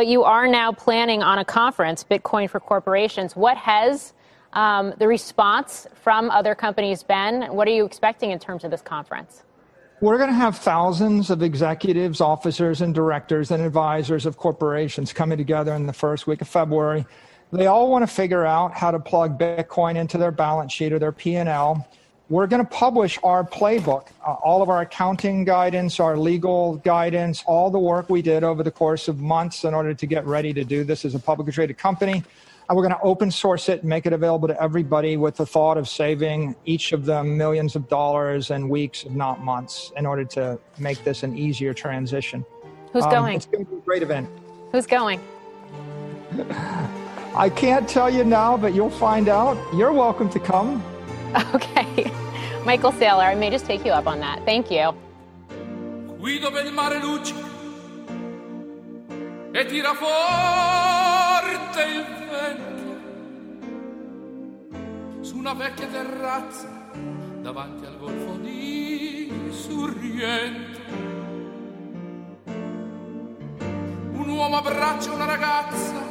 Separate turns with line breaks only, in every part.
but you are now planning on a conference, Bitcoin for Corporations. What has um, the response from other companies been? What are you expecting in terms of this conference?
We're going to have thousands of executives, officers, and directors and advisors of corporations coming together in the first week of February. They all want to figure out how to plug Bitcoin into their balance sheet or their P&L. We're going to publish our playbook, uh, all of our accounting guidance, our legal guidance, all the work we did over the course of months in order to get ready to do this as a publicly traded company and we're going to open source it and make it available to everybody with the thought of saving each of them millions of dollars in weeks, if not months, in order to make this an easier transition.
Who's um, going?
It's going to be a great event.
Who's going?
I can't tell you now, but you'll find out. You're welcome to come.
Okay. Michael Saylor, I may just take you up on that. Thank you. Guido per il mare luccica e tira forte il su una vecchia terrazza davanti al golfo di Sorrento. Un uomo abbraccia una ragazza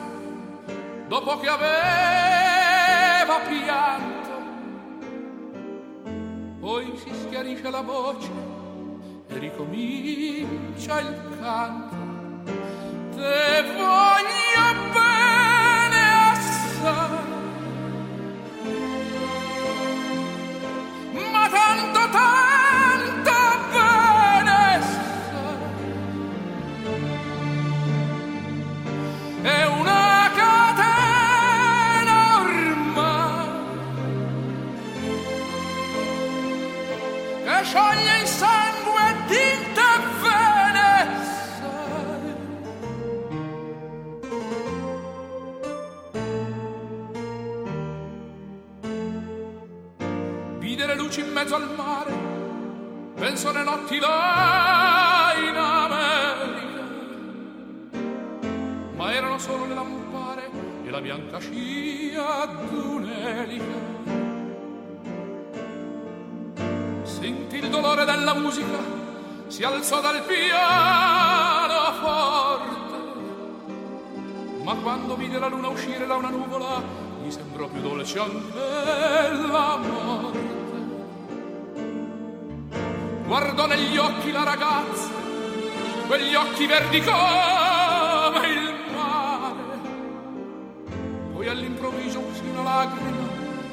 dopo che aveva pianto. Poi si schiarisce la voce e ricomincia il canto. Te voglio bene assai tanto tanto scioglie il sangue tinte luci in mezzo al mare, penso alle notti là in America. Ma erano solo le lampare e la bianca scia d'un'elica. Il dolore della musica, si alzò dal piano forte. Ma quando vide la luna uscire da una nuvola, gli sembrò più dolce anche la morte guardò negli occhi la ragazza, quegli occhi verdi come il mare. Poi all'improvviso uscì una lacrima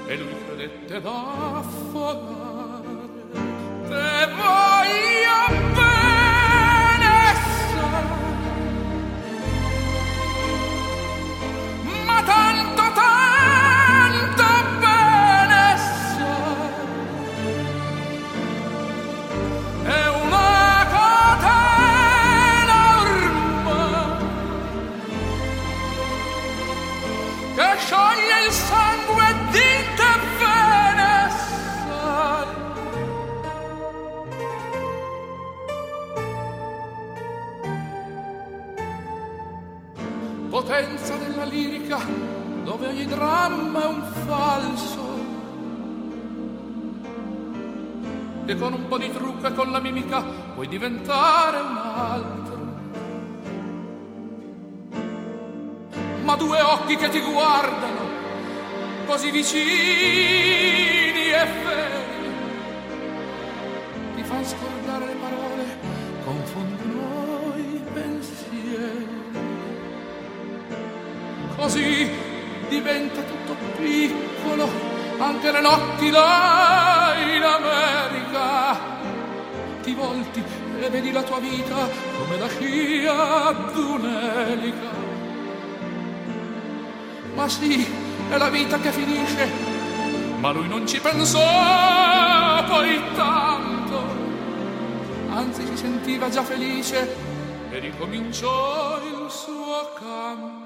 e lui credette d'affogare. Bene dove ogni dramma è un falso. E con un po' di trucco e con la mimica puoi diventare un altro. Ma due occhi che ti guardano così vicini e feri ti fanno scordare le parole confondono i pensieri. Così diventa tutto piccolo anche le notti là in America. Ti volti e vedi la tua vita come la scia d'un'elica. Ma sì è la vita che finisce ma lui non ci pensò poi tanto. Anzi si sentiva già felice e ricominciò il suo canto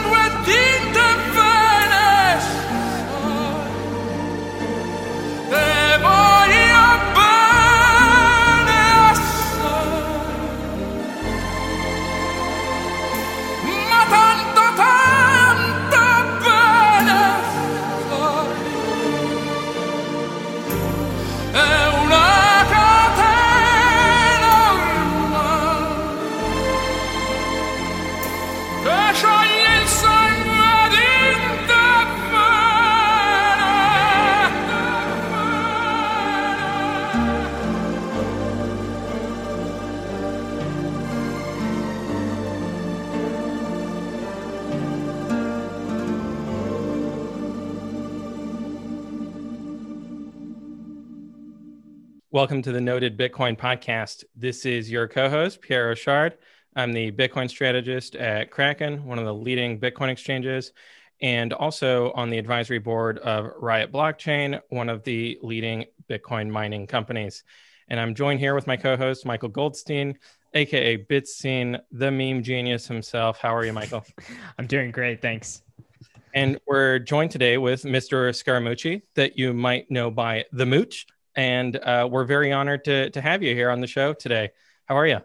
Welcome to the Noded Bitcoin Podcast. This is your co host, Pierre Rochard. I'm the Bitcoin strategist at Kraken, one of the leading Bitcoin exchanges, and also on the advisory board of Riot Blockchain, one of the leading Bitcoin mining companies. And I'm joined here with my co host, Michael Goldstein, aka Bitstein, the meme genius himself. How are you, Michael?
I'm doing great. Thanks.
And we're joined today with Mr. Scaramucci, that you might know by the Mooch. And uh, we're very honored to, to have you here on the show today. How are you?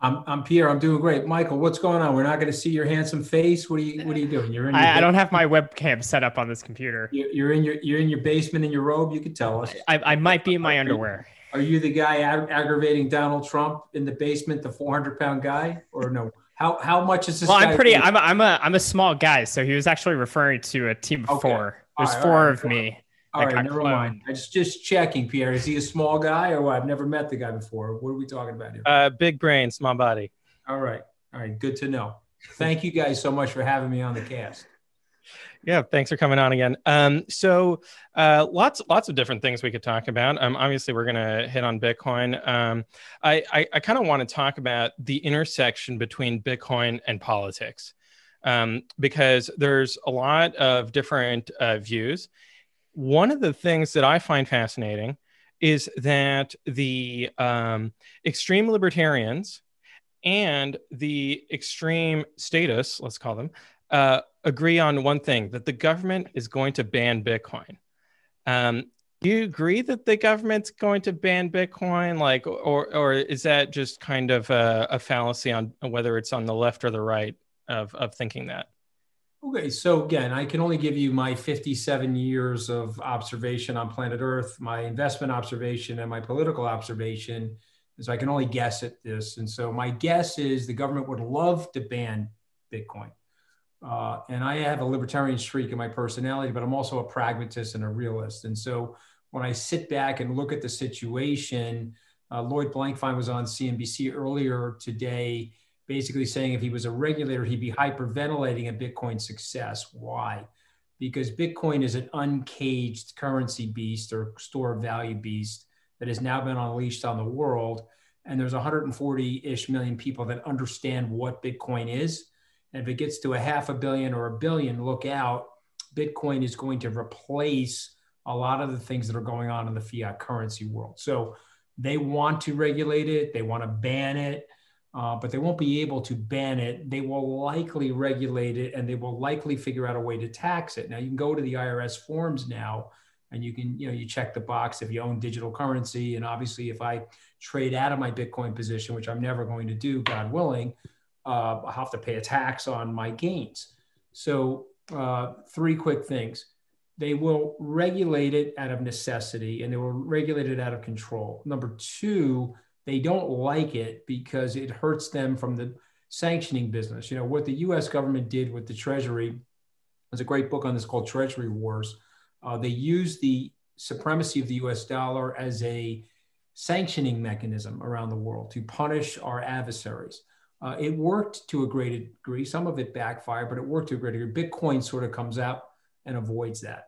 I'm, I'm Pierre. I'm doing great. Michael, what's going on? We're not going to see your handsome face. What are you What are you doing?
You're in. I, I, don't have my webcam set up on this computer.
You're, you're, in your You're in your basement in your robe. You could tell us.
I, I might be in my underwear.
Are you the guy ag- aggravating Donald Trump in the basement, the 400 pound guy, or no? How how much is this?
Well, I'm pretty. I'm a, I'm a I'm a small guy, so he was actually referring to a team of okay. four. There's right, four right. of me.
All right, never mind. I just just checking, Pierre. Is he a small guy or what? I've never met the guy before. What are we talking about here?
Uh, big brain, small body.
All right, all right. Good to know. Thank you guys so much for having me on the cast.
Yeah, thanks for coming on again. Um, so uh, lots lots of different things we could talk about. Um, obviously, we're going to hit on Bitcoin. Um, I I, I kind of want to talk about the intersection between Bitcoin and politics um, because there's a lot of different uh, views. One of the things that I find fascinating is that the um, extreme libertarians and the extreme status, let's call them, uh, agree on one thing that the government is going to ban Bitcoin. Um, do you agree that the government's going to ban Bitcoin? Like, or or is that just kind of a, a fallacy on whether it's on the left or the right of of thinking that?
Okay, so again, I can only give you my 57 years of observation on planet Earth, my investment observation, and my political observation. So I can only guess at this. And so my guess is the government would love to ban Bitcoin. Uh, and I have a libertarian streak in my personality, but I'm also a pragmatist and a realist. And so when I sit back and look at the situation, uh, Lloyd Blankfein was on CNBC earlier today, basically saying if he was a regulator, he'd be hyperventilating at Bitcoin's success. Why? Because Bitcoin is an uncaged currency beast or store of value beast that has now been unleashed on the world. And there's 140 ish million people that understand what Bitcoin is and if it gets to a half a billion or a billion, look out. Bitcoin is going to replace a lot of the things that are going on in the fiat currency world. So they want to regulate it, they want to ban it, uh, but they won't be able to ban it. They will likely regulate it and they will likely figure out a way to tax it. Now you can go to the IRS forms now and you can, you know, you check the box if you own digital currency. And obviously, if I trade out of my Bitcoin position, which I'm never going to do, God willing, uh, I have to pay a tax on my gains. So, uh, three quick things. They will regulate it out of necessity and they will regulate it out of control. Number two, they don't like it because it hurts them from the sanctioning business. You know, what the US government did with the Treasury, there's a great book on this called Treasury Wars. Uh, they used the supremacy of the US dollar as a sanctioning mechanism around the world to punish our adversaries. Uh, it worked to a great degree. Some of it backfired, but it worked to a great degree. Bitcoin sort of comes out and avoids that.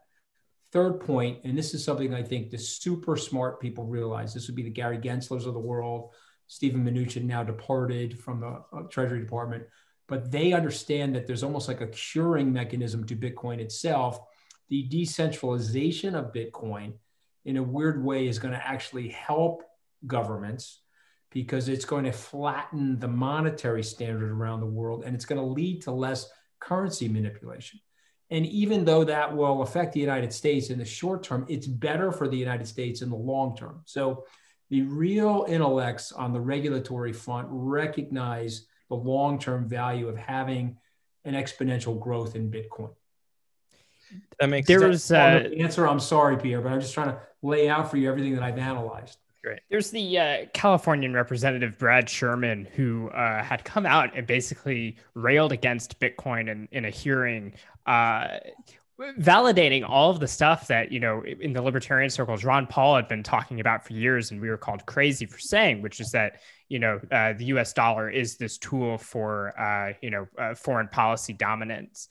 Third point, and this is something I think the super smart people realize. This would be the Gary Genslers of the world. Steven Mnuchin now departed from the uh, Treasury Department, but they understand that there's almost like a curing mechanism to Bitcoin itself. The decentralization of Bitcoin, in a weird way, is going to actually help governments because it's going to flatten the monetary standard around the world and it's going to lead to less currency manipulation. And even though that will affect the United States in the short term, it's better for the United States in the long term. So the real intellects on the regulatory front recognize the long term value of having an exponential growth in Bitcoin.
That makes
there was uh, answer. I'm sorry, Pierre, but I'm just trying to lay out for you everything that I've analyzed.
Great. There's the uh, Californian representative Brad Sherman who uh, had come out and basically railed against Bitcoin in, in a hearing, uh, validating all of the stuff that you know in the libertarian circles Ron Paul had been talking about for years, and we were called crazy for saying, which is that you know uh, the U.S. dollar is this tool for uh, you know uh, foreign policy dominance.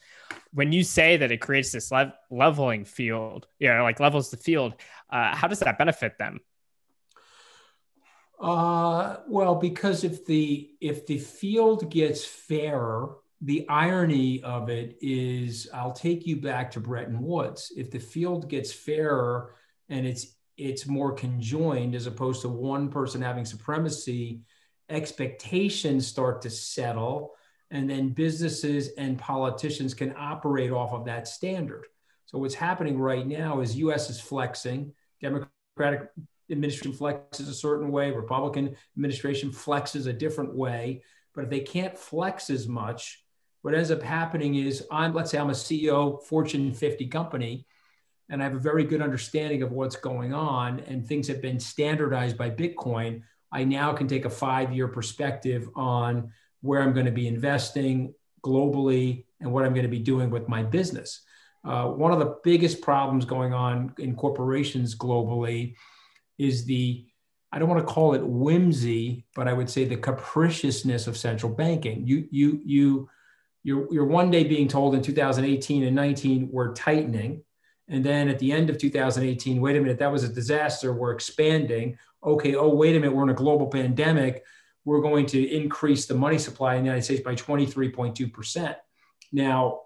When you say that it creates this le- leveling field, you know, like levels the field, how does that benefit them?
Uh, well, because if the if the field gets fairer, the irony of it is, I'll take you back to Bretton Woods. If the field gets fairer and it's it's more conjoined as opposed to one person having supremacy, expectations start to settle, and then businesses and politicians can operate off of that standard. So what's happening right now is U.S. is flexing, Democratic administration flexes a certain way, Republican administration flexes a different way. But if they can't flex as much, what ends up happening is I'm, let's say I'm a CEO, Fortune 50 company, and I have a very good understanding of what's going on, and things have been standardized by Bitcoin. I now can take a five year perspective on where I'm going to be investing globally and what I'm going to be doing with my business. Uh, one of the biggest problems going on in corporations globally is the I don't want to call it whimsy, but I would say the capriciousness of central banking. You you you you're, you're one day being told in 2018 and 19 we're tightening, and then at the end of 2018, wait a minute, that was a disaster. We're expanding. Okay, oh wait a minute, we're in a global pandemic. We're going to increase the money supply in the United States by 23.2 percent. Now,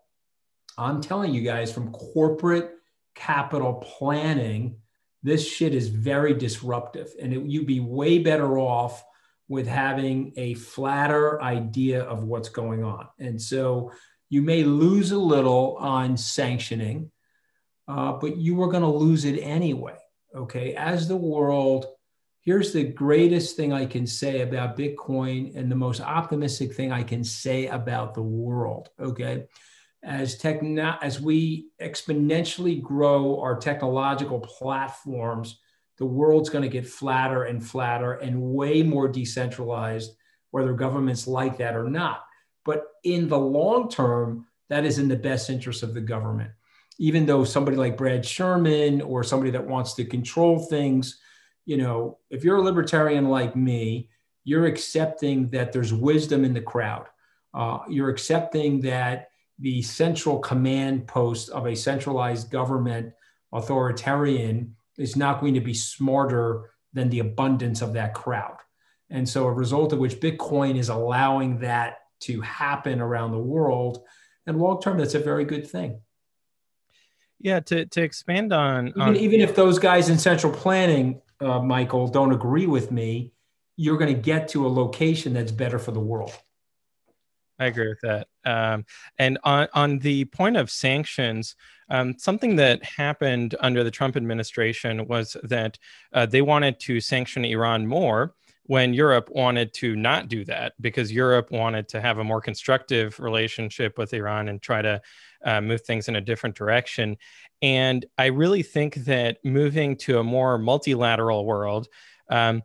I'm telling you guys from corporate capital planning this shit is very disruptive. And it, you'd be way better off with having a flatter idea of what's going on. And so you may lose a little on sanctioning uh, but you were going to lose it anyway okay? As the world here's the greatest thing i can say about bitcoin and the most optimistic thing i can say about the world okay as techno- as we exponentially grow our technological platforms, the world's going to get flatter and flatter and way more decentralized, whether governments like that or not. But in the long term, that is in the best interest of the government. Even though somebody like Brad Sherman or somebody that wants to control things, you know, if you're a libertarian like me, you're accepting that there's wisdom in the crowd. Uh, you're accepting that the central command post of a centralized government authoritarian is not going to be smarter than the abundance of that crowd. And so, a result of which Bitcoin is allowing that to happen around the world. And long term, that's a very good thing.
Yeah, to, to expand on
even,
on,
even if those guys in central planning, uh, Michael, don't agree with me, you're going to get to a location that's better for the world.
I agree with that. Um, and on, on the point of sanctions, um, something that happened under the Trump administration was that uh, they wanted to sanction Iran more when Europe wanted to not do that because Europe wanted to have a more constructive relationship with Iran and try to uh, move things in a different direction. And I really think that moving to a more multilateral world, um,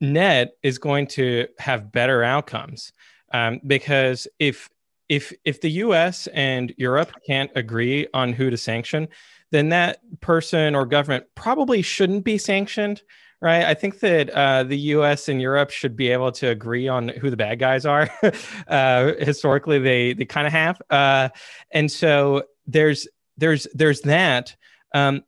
net is going to have better outcomes um, because if if if the U.S. and Europe can't agree on who to sanction, then that person or government probably shouldn't be sanctioned, right? I think that uh, the U.S. and Europe should be able to agree on who the bad guys are. uh, historically, they they kind of have, uh, and so there's there's there's that. Um,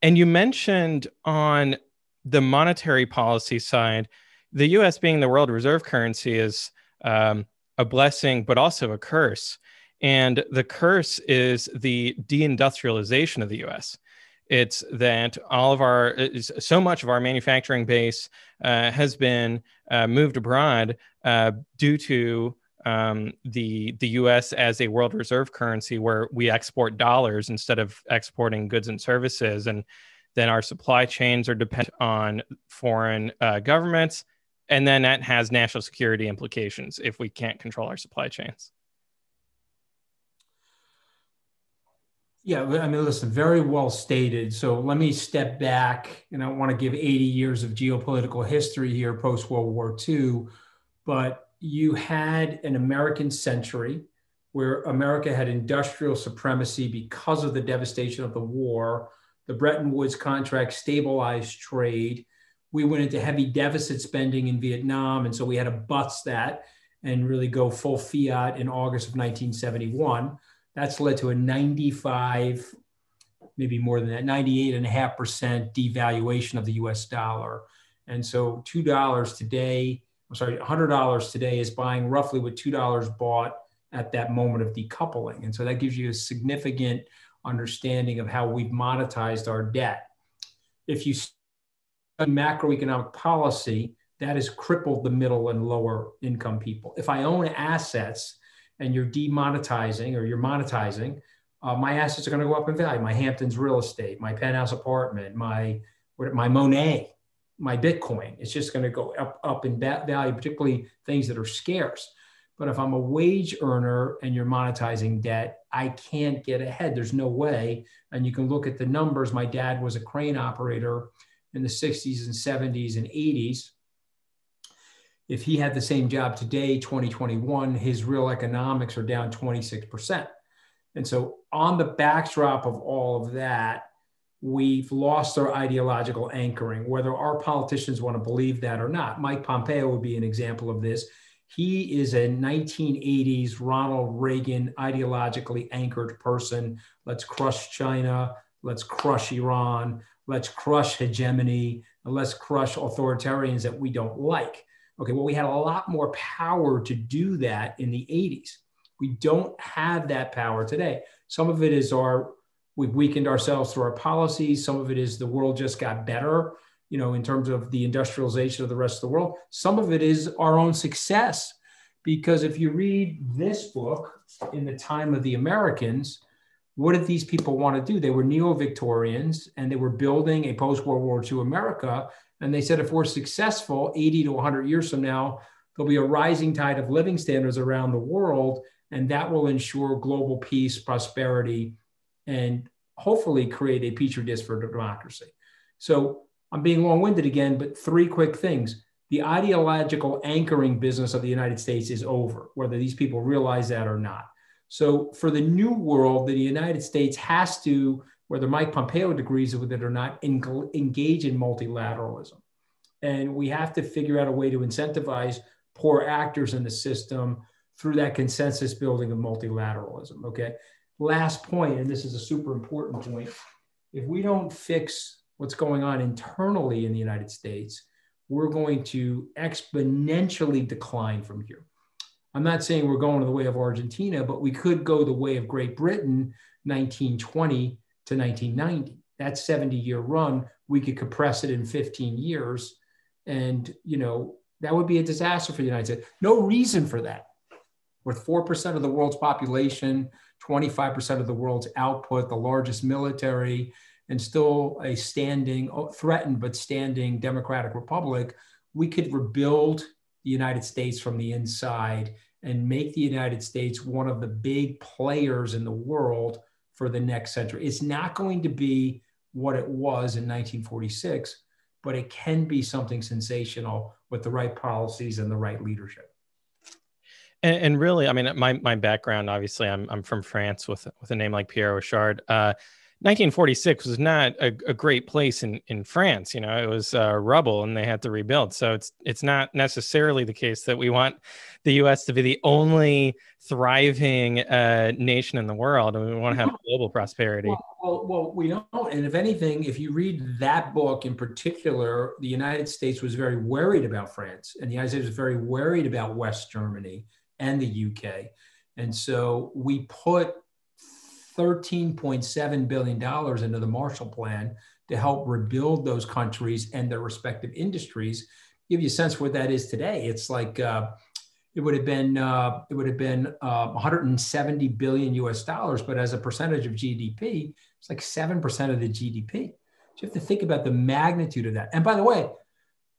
and you mentioned on the monetary policy side, the U.S. being the world reserve currency is um, a blessing, but also a curse. And the curse is the deindustrialization of the US. It's that all of our, so much of our manufacturing base uh, has been uh, moved abroad uh, due to um, the the U.S. as a world reserve currency, where we export dollars instead of exporting goods and services, and then our supply chains are dependent on foreign uh, governments and then that has national security implications if we can't control our supply chains.
Yeah i mean listen very well stated. So let me step back and i want to give 80 years of geopolitical history here post world war ii but you had an american century where america had industrial supremacy because of the devastation of the war the bretton woods contract stabilized trade we went into heavy deficit spending in Vietnam. And so we had to bust that and really go full fiat in August of 1971. That's led to a 95, maybe more than that, 98.5% devaluation of the US dollar. And so $2 today, I'm sorry, $100 today is buying roughly what $2 bought at that moment of decoupling. And so that gives you a significant understanding of how we've monetized our debt. If you macroeconomic policy, that has crippled the middle and lower income people. If I own assets and you're demonetizing or you're monetizing, uh, my assets are going to go up in value. My Hamptons real estate, my penthouse apartment, my my Monet, my Bitcoin. It's just going to go up up in value, particularly things that are scarce. But if I'm a wage earner and you're monetizing debt, I can't get ahead. There's no way. And you can look at the numbers. My dad was a crane operator in the 60s and 70s and 80s. If he had the same job today, 2021, his real economics are down 26%. And so, on the backdrop of all of that, we've lost our ideological anchoring, whether our politicians want to believe that or not. Mike Pompeo would be an example of this. He is a 1980s Ronald Reagan ideologically anchored person. Let's crush China. Let's crush Iran. Let's crush hegemony. Let's crush authoritarians that we don't like. Okay, well, we had a lot more power to do that in the 80s. We don't have that power today. Some of it is our, we've weakened ourselves through our policies. Some of it is the world just got better, you know, in terms of the industrialization of the rest of the world. Some of it is our own success. Because if you read this book, In the Time of the Americans, what did these people want to do? They were neo Victorians and they were building a post World War II America. And they said, if we're successful 80 to 100 years from now, there'll be a rising tide of living standards around the world and that will ensure global peace, prosperity, and hopefully create a petri dish for democracy. So I'm being long winded again, but three quick things. The ideological anchoring business of the United States is over, whether these people realize that or not. So for the new world, the United States has to, whether Mike Pompeo agrees with it or not, engage in multilateralism. And we have to figure out a way to incentivize poor actors in the system through that consensus building of multilateralism. Okay. Last point, and this is a super important point. If we don't fix what's going on internally in the United States, we're going to exponentially decline from here. I'm not saying we're going to the way of Argentina, but we could go the way of Great Britain 1920 to 1990. That 70 year run, we could compress it in 15 years. And, you know, that would be a disaster for the United States. No reason for that with 4% of the world's population, 25% of the world's output, the largest military, and still a standing, threatened but standing democratic republic, we could rebuild the United States from the inside and make the United States one of the big players in the world for the next century. It's not going to be what it was in 1946, but it can be something sensational with the right policies and the right leadership.
And, and, really, I mean, my my background, obviously, I'm I'm from France with with a name like Pierre Rochard. Uh, 1946 was not a, a, great place in, in France. You know, it was uh, rubble and they had to rebuild. So it's it's not necessarily the case that we want the U.S. to be the only thriving uh, nation in the world, and we want to have global prosperity.
Well, well, well, we don't. And if anything, if you read that book in particular, the United States was very worried about France, and the United States was very worried about West Germany and the UK. And so we put $13.7 billion into the Marshall Plan to help rebuild those countries and their respective industries. Give you a sense what that is today. It's like uh, it would have been uh, it would have been uh, 170 billion U.S. dollars, but as a percentage of GDP, it's like seven percent of the GDP. So you have to think about the magnitude of that. And by the way,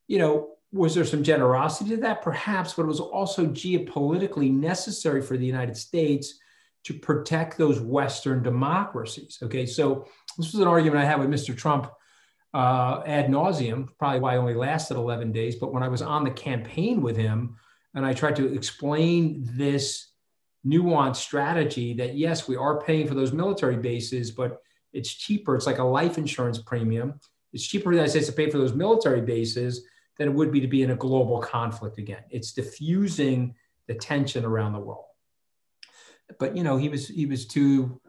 you know, was there some generosity to that? Perhaps, but it was also geopolitically necessary for the United States to protect those Western democracies. Okay, so this was an argument I had with Mr. Trump uh, ad nauseum, probably why I only lasted 11 days. But when I was on the campaign with him and I tried to explain this nuanced strategy that yes, we are paying for those military bases, but it's cheaper. It's like a life insurance premium. It's cheaper for the United States to pay for those military bases than it would be to be in a global conflict again. It's diffusing the tension around the world. But you know, he was he was too,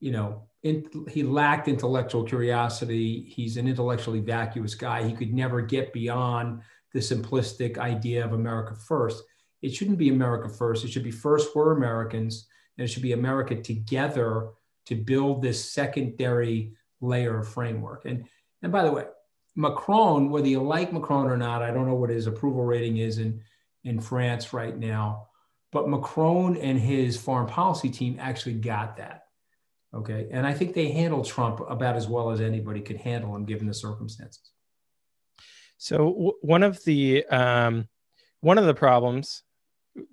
you know, in, he lacked intellectual curiosity. He's an intellectually vacuous guy. He could never get beyond the simplistic idea of America first. It shouldn't be America first. It should be first we're Americans, and it should be America together to build this secondary layer of framework. And and by the way, Macron, whether you like Macron or not, I don't know what his approval rating is in in France right now, but Macron and his foreign policy team actually got that. Okay. And I think they handled Trump about as well as anybody could handle him given the circumstances.
So w- one of the um, one of the problems,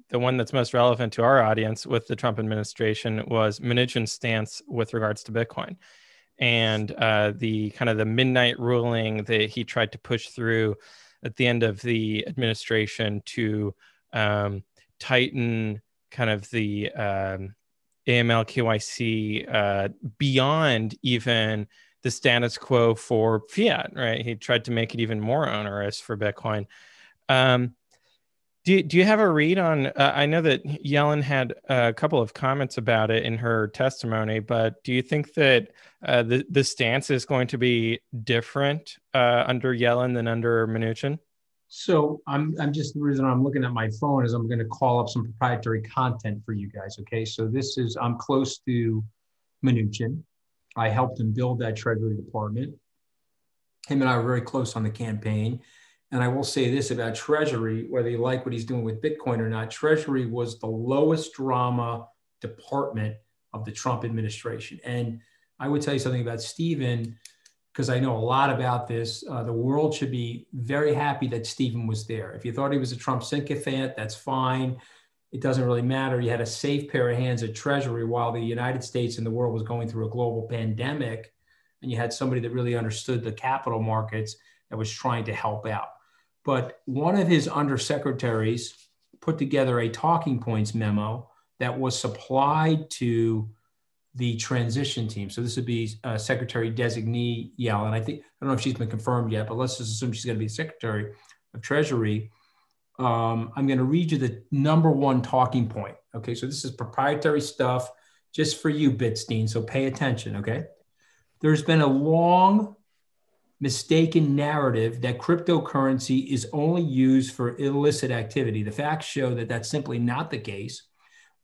the one that's most relevant to our audience with the Trump administration was Mnuchin's stance with regards to Bitcoin, and uh, the kind of the midnight ruling that he tried to push through at the end of the administration to um, tighten kind of the um, AML KYC uh, beyond even the status quo for fiat, right? He tried to make it even more onerous for Bitcoin. Um, do, do you have a read on? Uh, I know that Yellen had a couple of comments about it in her testimony, but do you think that uh, the the stance is going to be different uh, under Yellen than under Mnuchin?
So I'm, I'm just the reason I'm looking at my phone is I'm going to call up some proprietary content for you guys. Okay, so this is I'm close to Mnuchin. I helped him build that Treasury Department. Him and I were very close on the campaign. And I will say this about Treasury, whether you like what he's doing with Bitcoin or not, Treasury was the lowest drama department of the Trump administration. And I would tell you something about Steven because I know a lot about this. Uh, the world should be very happy that Steven was there. If you thought he was a Trump sycophant, that's fine. It doesn't really matter. You had a safe pair of hands at Treasury while the United States and the world was going through a global pandemic. And you had somebody that really understood the capital markets that was trying to help out. But one of his undersecretaries put together a talking points memo that was supplied to the transition team. So this would be uh, Secretary Designee Yellen. I think I don't know if she's been confirmed yet, but let's just assume she's going to be Secretary of Treasury. Um, I'm going to read you the number one talking point. Okay, so this is proprietary stuff just for you, Bitstein. So pay attention. Okay, there's been a long mistaken narrative that cryptocurrency is only used for illicit activity. The facts show that that's simply not the case.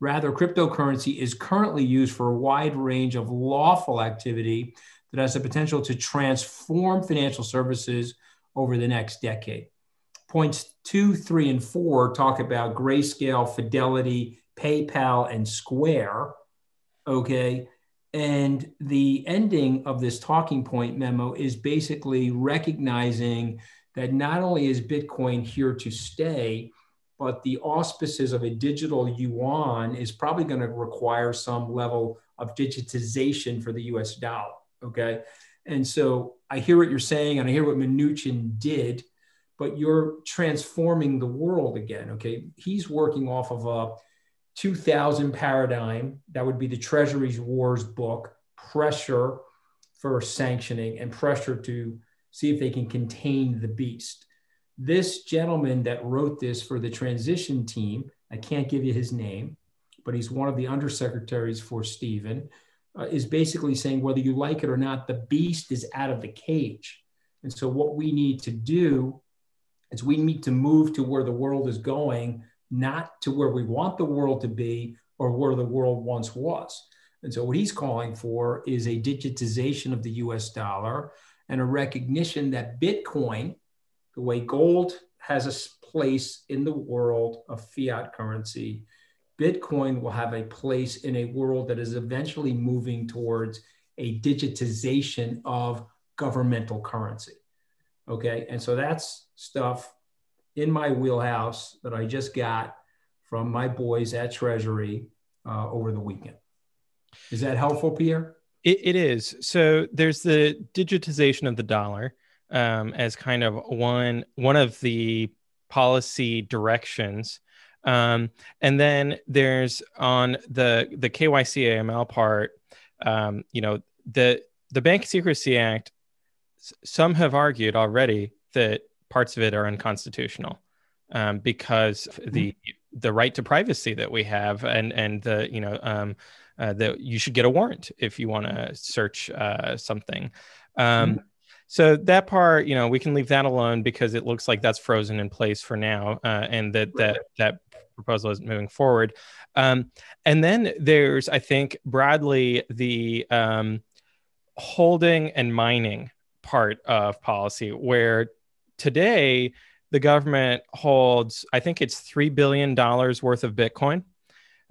Rather, cryptocurrency is currently used for a wide range of lawful activity that has the potential to transform financial services over the next decade. Points two, three, and four talk about Grayscale, Fidelity, PayPal, and Square. Okay. And the ending of this talking point memo is basically recognizing that not only is Bitcoin here to stay, but the auspices of a digital yuan is probably going to require some level of digitization for the US dollar. Okay. And so I hear what you're saying, and I hear what Mnuchin did, but you're transforming the world again. Okay. He's working off of a 2000 paradigm. That would be the Treasury's Wars book, pressure for sanctioning and pressure to see if they can contain the beast this gentleman that wrote this for the transition team, I can't give you his name, but he's one of the undersecretaries for Steven, uh, is basically saying whether you like it or not, the beast is out of the cage. And so, what we need to do is we need to move to where the world is going, not to where we want the world to be or where the world once was. And so, what he's calling for is a digitization of the US dollar and a recognition that Bitcoin the way gold has a place in the world of fiat currency, Bitcoin will have a place in a world that is eventually moving towards a digitization of governmental currency. Okay. And so that's stuff in my wheelhouse that I just got from my boys at Treasury uh, over the weekend. Is that helpful, Pierre?
It, it is. So there's the digitization of the dollar um, as kind of one one of the policy directions. Um, and then there's on the the KYC AML part, um, you know, the the Bank Secrecy Act. Some have argued already that parts of it are unconstitutional um, because the the right to privacy that we have and and the you know um, uh, that you should get a warrant if you want to search uh, something. Um, mm-hmm. So that part, you know, we can leave that alone because it looks like that's frozen in place for now, uh, and that that that proposal is moving forward. Um, and then there's, I think, broadly the um, holding and mining part of policy, where today the government holds, I think it's $3 billion worth of Bitcoin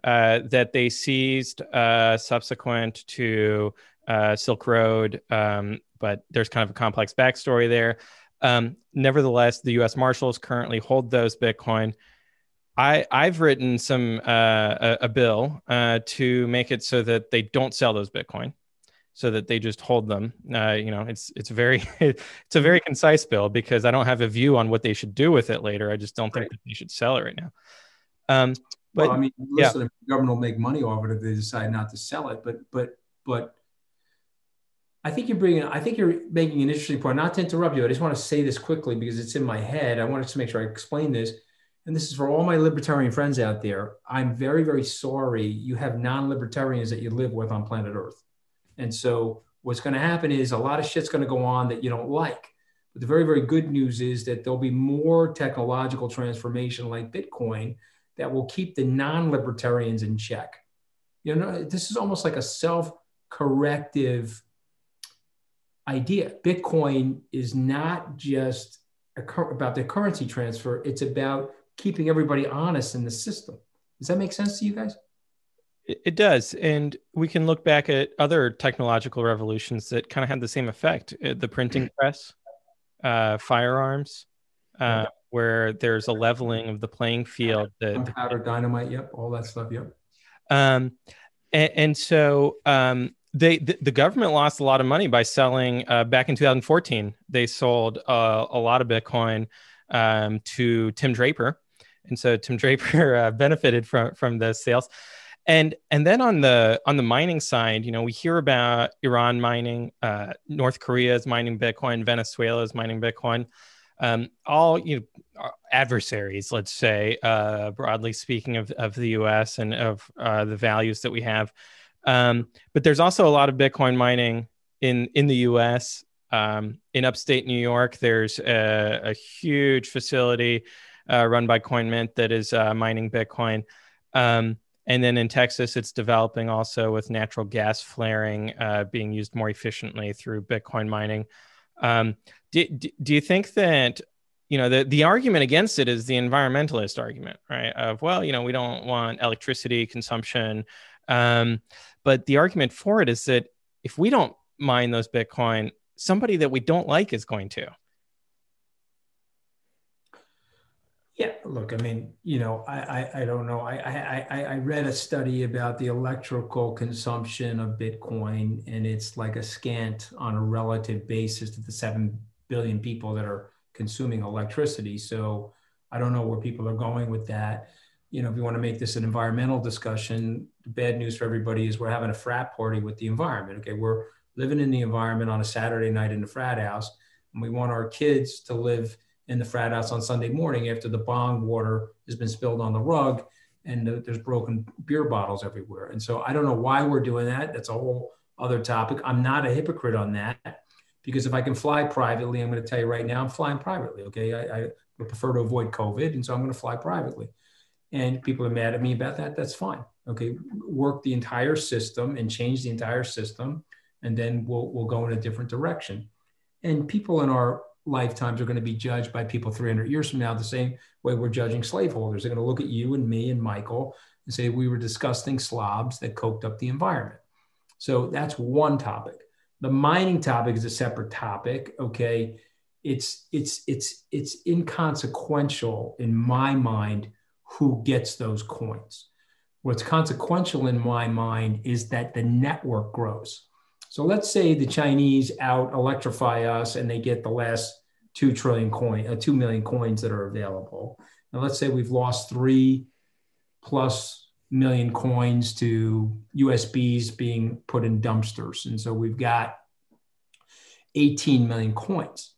uh, that they seized uh, subsequent to uh, Silk Road. Um, but there's kind of a complex backstory there. Um, nevertheless, the U.S. Marshals currently hold those Bitcoin. I, I've written some uh, a, a, bill uh, to make it so that they don't sell those Bitcoin so that they just hold them. Uh, you know, it's it's very it's a very concise bill because I don't have a view on what they should do with it later. I just don't think right. that they should sell it right now. Um, but
well, I mean, listen, yeah. the government will make money off it if they decide not to sell it. But but but I think you're bringing. I think you're making an interesting point. Not to interrupt you, I just want to say this quickly because it's in my head. I wanted to make sure I explain this. And this is for all my libertarian friends out there. I'm very, very sorry you have non-libertarians that you live with on planet Earth. And so what's going to happen is a lot of shit's going to go on that you don't like. But the very, very good news is that there'll be more technological transformation like Bitcoin that will keep the non-libertarians in check. You know, this is almost like a self-corrective idea. Bitcoin is not just about the currency transfer; it's about keeping everybody honest in the system. Does that make sense to you guys?
It does. And we can look back at other technological revolutions that kind of had the same effect uh, the printing press, uh, firearms, uh, where there's a leveling of the playing field.
That, powder, dynamite, yep, all that stuff, yep.
Um, and, and so um, they the, the, government lost a lot of money by selling uh, back in 2014. They sold uh, a lot of Bitcoin um, to Tim Draper, and so Tim Draper uh, benefited from from the sales. And and then on the on the mining side you know we hear about iran mining uh, north korea is mining bitcoin venezuela is mining bitcoin. Um, all you know, adversaries let's say uh, broadly speaking of, of the us and of uh, the values that we have um, but there's also a lot of bitcoin mining in in the us um, in upstate new york there's a, a huge facility uh, run by coinmint that is uh, mining bitcoin. Um, and then in Texas, it's developing also with natural gas flaring uh, being used more efficiently through Bitcoin mining. Um, do, do you think that you know the, the argument against it is the environmentalist argument right? Of well you know we don't want electricity consumption. Um, but the argument for it is that if we don't mine those bitcoin somebody that we don't like is going to
Yeah, look, I mean, you know, I, I, I don't know. I, I, I read a study about the electrical consumption of Bitcoin, and it's like a scant on a relative basis to the 7 billion people that are consuming electricity. So I don't know where people are going with that. You know, if you want to make this an environmental discussion, the bad news for everybody is we're having a frat party with the environment. Okay, we're living in the environment on a Saturday night in the frat house, and we want our kids to live – in the frat house on Sunday morning after the bong water has been spilled on the rug and there's broken beer bottles everywhere. And so I don't know why we're doing that. That's a whole other topic. I'm not a hypocrite on that because if I can fly privately, I'm going to tell you right now, I'm flying privately. Okay. I, I prefer to avoid COVID. And so I'm going to fly privately. And people are mad at me about that. That's fine. Okay. Work the entire system and change the entire system. And then we'll, we'll go in a different direction. And people in our lifetimes are going to be judged by people 300 years from now the same way we're judging slaveholders. They're going to look at you and me and Michael and say we were disgusting slobs that coked up the environment. So that's one topic. The mining topic is a separate topic. Okay, it's it's it's it's inconsequential in my mind who gets those coins. What's consequential in my mind is that the network grows. So let's say the Chinese out electrify us and they get the last two trillion coin, uh, two million coins that are available. And let's say we've lost three plus million coins to USBs being put in dumpsters, and so we've got 18 million coins.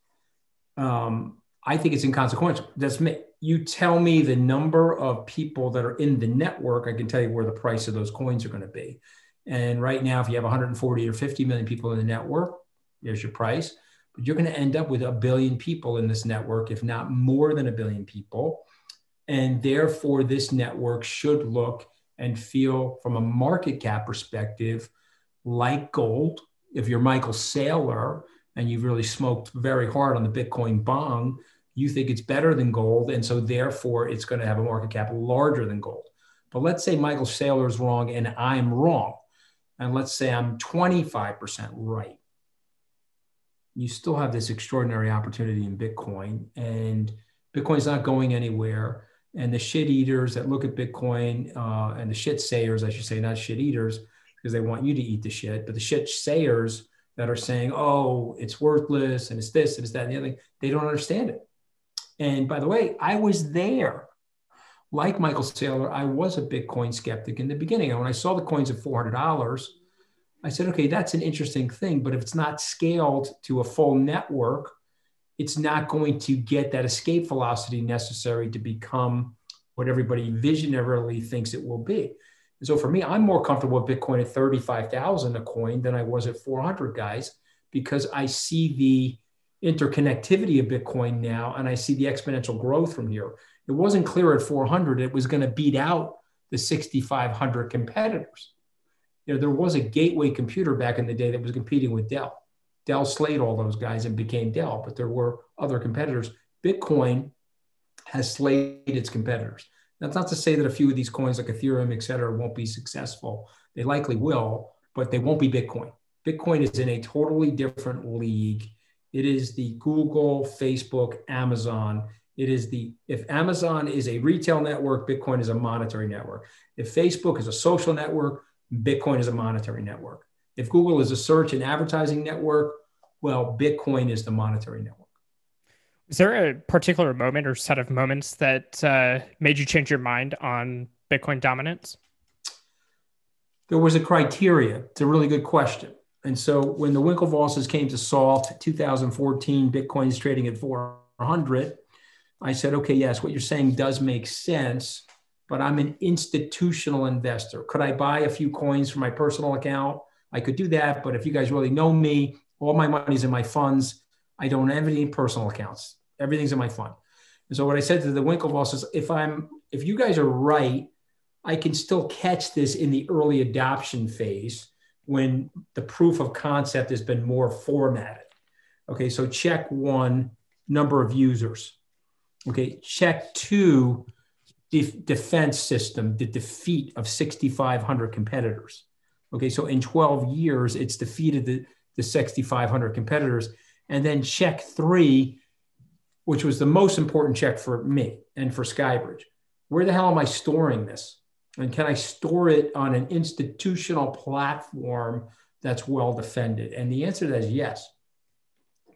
Um, I think it's inconsequential. That's me. You tell me the number of people that are in the network, I can tell you where the price of those coins are going to be. And right now, if you have 140 or 50 million people in the network, there's your price. But you're going to end up with a billion people in this network, if not more than a billion people. And therefore, this network should look and feel from a market cap perspective like gold. If you're Michael Saylor and you've really smoked very hard on the Bitcoin bong, you think it's better than gold. And so therefore it's going to have a market cap larger than gold. But let's say Michael Saylor is wrong and I'm wrong. And let's say I'm 25% right. You still have this extraordinary opportunity in Bitcoin, and Bitcoin's not going anywhere. And the shit eaters that look at Bitcoin uh, and the shit sayers, I should say, not shit eaters, because they want you to eat the shit, but the shit sayers that are saying, oh, it's worthless and it's this and it's that and the other thing, they don't understand it. And by the way, I was there. Like Michael Saylor, I was a Bitcoin skeptic in the beginning. And when I saw the coins at $400, I said, okay, that's an interesting thing. But if it's not scaled to a full network, it's not going to get that escape velocity necessary to become what everybody visionarily thinks it will be. And so for me, I'm more comfortable with Bitcoin at 35,000 a coin than I was at 400 guys because I see the interconnectivity of Bitcoin now, and I see the exponential growth from here. It wasn't clear at 400 it was going to beat out the 6,500 competitors. You know, there was a gateway computer back in the day that was competing with Dell. Dell slayed all those guys and became Dell, but there were other competitors. Bitcoin has slayed its competitors. That's not to say that a few of these coins like Ethereum, et cetera, won't be successful. They likely will, but they won't be Bitcoin. Bitcoin is in a totally different league it is the Google, Facebook, Amazon. It is the, if Amazon is a retail network, Bitcoin is a monetary network. If Facebook is a social network, Bitcoin is a monetary network. If Google is a search and advertising network, well, Bitcoin is the monetary network.
Is there a particular moment or set of moments that uh, made you change your mind on Bitcoin dominance?
There was a criteria. It's a really good question. And so when the Winklevosses came to Salt 2014, Bitcoin's trading at 400. I said, okay, yes, what you're saying does make sense, but I'm an institutional investor. Could I buy a few coins for my personal account? I could do that, but if you guys really know me, all my money's in my funds. I don't have any personal accounts. Everything's in my fund. And so what I said to the Winklevosses, if I'm if you guys are right, I can still catch this in the early adoption phase when the proof of concept has been more formatted. Okay, so check one, number of users. Okay, check two, def- defense system, the defeat of 6,500 competitors. Okay, so in 12 years, it's defeated the, the 6,500 competitors. And then check three, which was the most important check for me and for Skybridge. Where the hell am I storing this? And can I store it on an institutional platform that's well defended? And the answer to that is yes.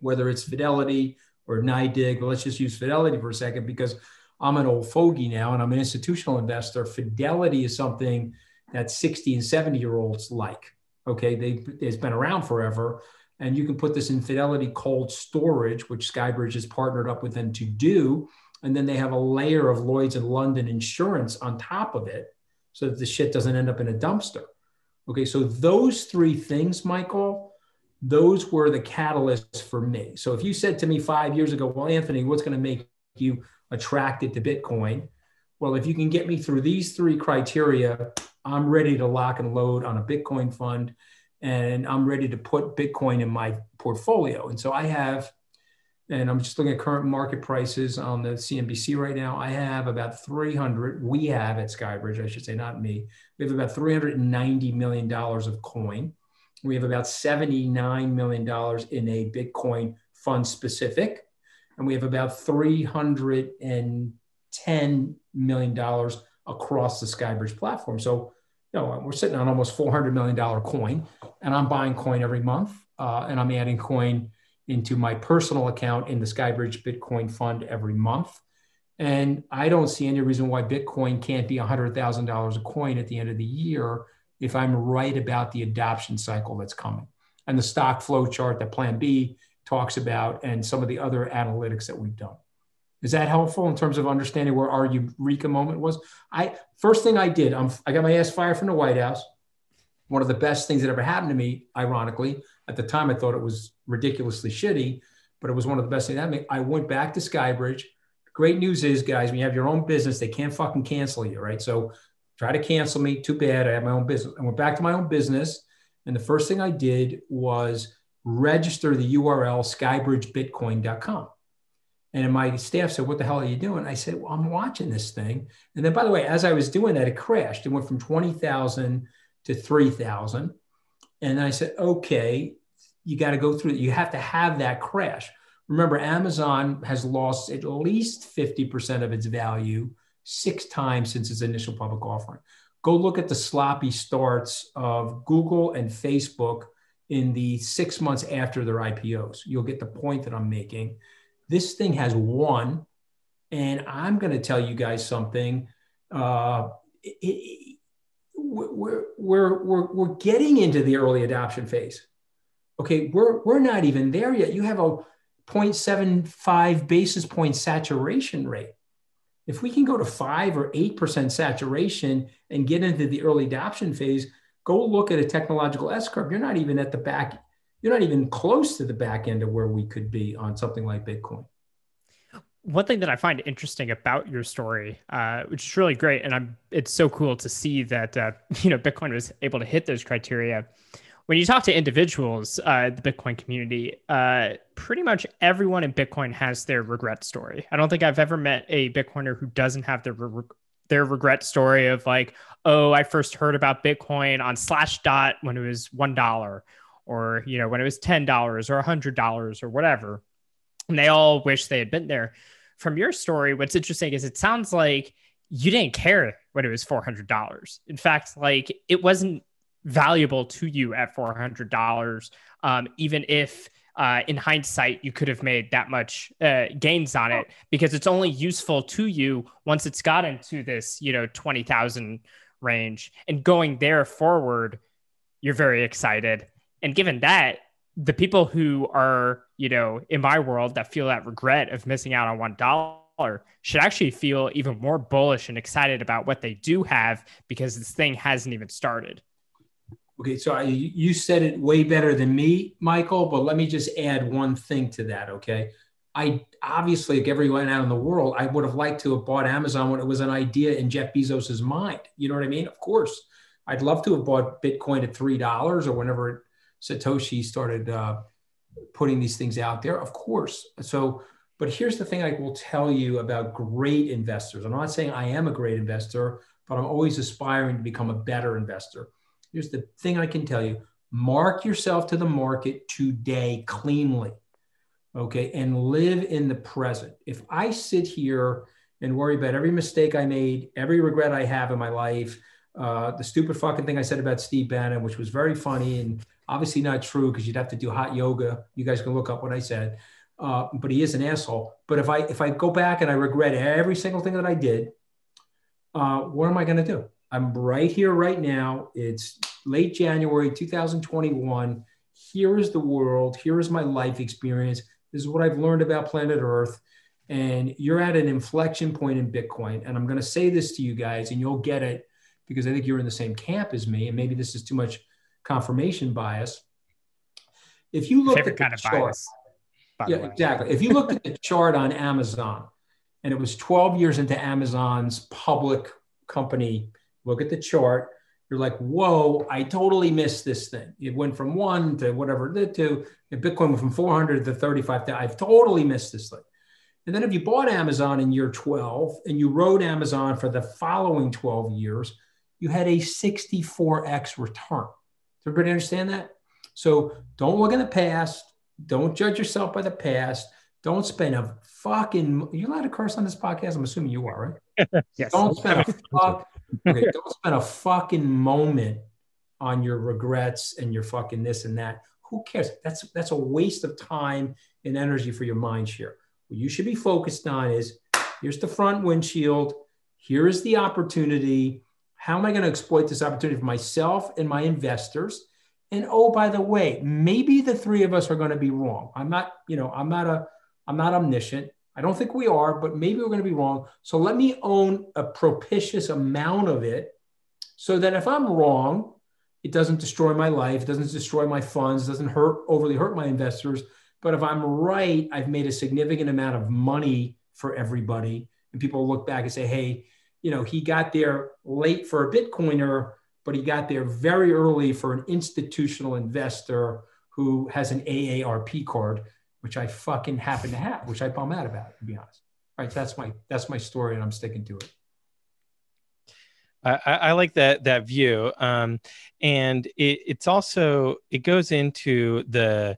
Whether it's Fidelity or NYDIG, but let's just use Fidelity for a second because I'm an old fogey now and I'm an institutional investor. Fidelity is something that 60 and 70 year olds like. Okay, they, it's been around forever. And you can put this in Fidelity cold storage, which Skybridge has partnered up with them to do. And then they have a layer of Lloyd's and London insurance on top of it so that the shit doesn't end up in a dumpster. Okay, so those three things, Michael, those were the catalysts for me. So if you said to me five years ago, well, Anthony, what's going to make you attracted to Bitcoin? Well, if you can get me through these three criteria, I'm ready to lock and load on a Bitcoin fund and I'm ready to put Bitcoin in my portfolio. And so I have and I'm just looking at current market prices on the CNBC right now. I have about 300. We have at Skybridge, I should say, not me. We have about 390 million dollars of coin. We have about 79 million dollars in a Bitcoin fund specific, and we have about 310 million dollars across the Skybridge platform. So, you know, we're sitting on almost 400 million dollar coin, and I'm buying coin every month, uh, and I'm adding coin into my personal account in the Skybridge Bitcoin Fund every month. And I don't see any reason why Bitcoin can't be $100,000 a coin at the end of the year if I'm right about the adoption cycle that's coming. And the stock flow chart that Plan B talks about and some of the other analytics that we've done. Is that helpful in terms of understanding where our Eureka moment was? I first thing I did, I'm, I got my ass fired from the White House. one of the best things that ever happened to me, ironically. At the time, I thought it was ridiculously shitty, but it was one of the best things that happened. I went back to Skybridge. Great news is, guys, when you have your own business, they can't fucking cancel you, right? So try to cancel me. Too bad. I have my own business. I went back to my own business. And the first thing I did was register the URL skybridgebitcoin.com. And my staff said, What the hell are you doing? I said, Well, I'm watching this thing. And then, by the way, as I was doing that, it crashed. It went from 20,000 to 3,000. And I said, Okay, you got to go through it. You have to have that crash. Remember, Amazon has lost at least 50% of its value six times since its initial public offering. Go look at the sloppy starts of Google and Facebook in the six months after their IPOs. You'll get the point that I'm making. This thing has won. And I'm going to tell you guys something. Uh, it, it, we're, we're, we're, we're getting into the early adoption phase. Okay, we're, we're not even there yet. You have a 0.75 basis point saturation rate if we can go to five or 8% saturation and get into the early adoption phase, go look at a technological S curve. You're not even at the back, you're not even close to the back end of where we could be on something like Bitcoin.
One thing that I find interesting about your story, uh, which is really great, and I'm, it's so cool to see that uh, you know Bitcoin was able to hit those criteria when you talk to individuals, uh, the Bitcoin community, uh, pretty much everyone in Bitcoin has their regret story. I don't think I've ever met a Bitcoiner who doesn't have their re- their regret story of like, oh, I first heard about Bitcoin on Slashdot when it was one dollar, or you know when it was ten dollars or hundred dollars or whatever, and they all wish they had been there. From your story, what's interesting is it sounds like you didn't care when it was four hundred dollars. In fact, like it wasn't valuable to you at $400, um, even if uh, in hindsight you could have made that much uh, gains on it because it's only useful to you once it's gotten to this, you know, 20,000 range. And going there forward, you're very excited. And given that, the people who are, you know, in my world that feel that regret of missing out on one dollar should actually feel even more bullish and excited about what they do have because this thing hasn't even started.
Okay, so I, you said it way better than me, Michael, but let me just add one thing to that, okay? I obviously, like everyone out in the world, I would have liked to have bought Amazon when it was an idea in Jeff Bezos's mind. You know what I mean? Of course, I'd love to have bought Bitcoin at three dollars or whenever Satoshi started uh, putting these things out there. Of course. So, but here's the thing: I will tell you about great investors. I'm not saying I am a great investor, but I'm always aspiring to become a better investor. Here's the thing I can tell you mark yourself to the market today cleanly. Okay. And live in the present. If I sit here and worry about every mistake I made, every regret I have in my life, uh, the stupid fucking thing I said about Steve Bannon, which was very funny and obviously not true because you'd have to do hot yoga. You guys can look up what I said. Uh, but he is an asshole. But if I if I go back and I regret every single thing that I did, uh, what am I going to do? I'm right here, right now. It's late January 2021. Here is the world. Here is my life experience. This is what I've learned about planet Earth. And you're at an inflection point in Bitcoin. And I'm going to say this to you guys, and you'll get it because I think you're in the same camp as me. And maybe this is too much confirmation bias. If you look at the chart, bias, yeah, exactly. If you looked at the chart on Amazon, and it was 12 years into Amazon's public company look at the chart, you're like, whoa, I totally missed this thing. It went from one to whatever it did to, Bitcoin went from 400 to 35. I've totally missed this thing. And then if you bought Amazon in year 12 and you rode Amazon for the following 12 years, you had a 64x return. Everybody understand that? So don't look in the past. Don't judge yourself by the past. Don't spend a fucking. Are you allowed to curse on this podcast? I'm assuming you are,
right? yes.
Don't spend a fuck okay, don't spend a fucking moment on your regrets and your fucking this and that. Who cares? That's that's a waste of time and energy for your mind share. What you should be focused on is here's the front windshield, here is the opportunity. How am I going to exploit this opportunity for myself and my investors? And oh, by the way, maybe the three of us are going to be wrong. I'm not, you know, I'm not a, I'm not omniscient. I don't think we are, but maybe we're going to be wrong. So let me own a propitious amount of it so that if I'm wrong, It doesn't destroy my life, it doesn't destroy my funds, doesn't hurt overly hurt my investors. But if I'm right, I've made a significant amount of money for everybody. And people look back and say, hey, you know, he got there late for a Bitcoiner, but he got there very early for an institutional investor who has an AARP card, which I fucking happen to have, which I bum out about, to be honest. Right. That's my that's my story, and I'm sticking to it.
I, I, like that that view, um, and it, it's also it goes into the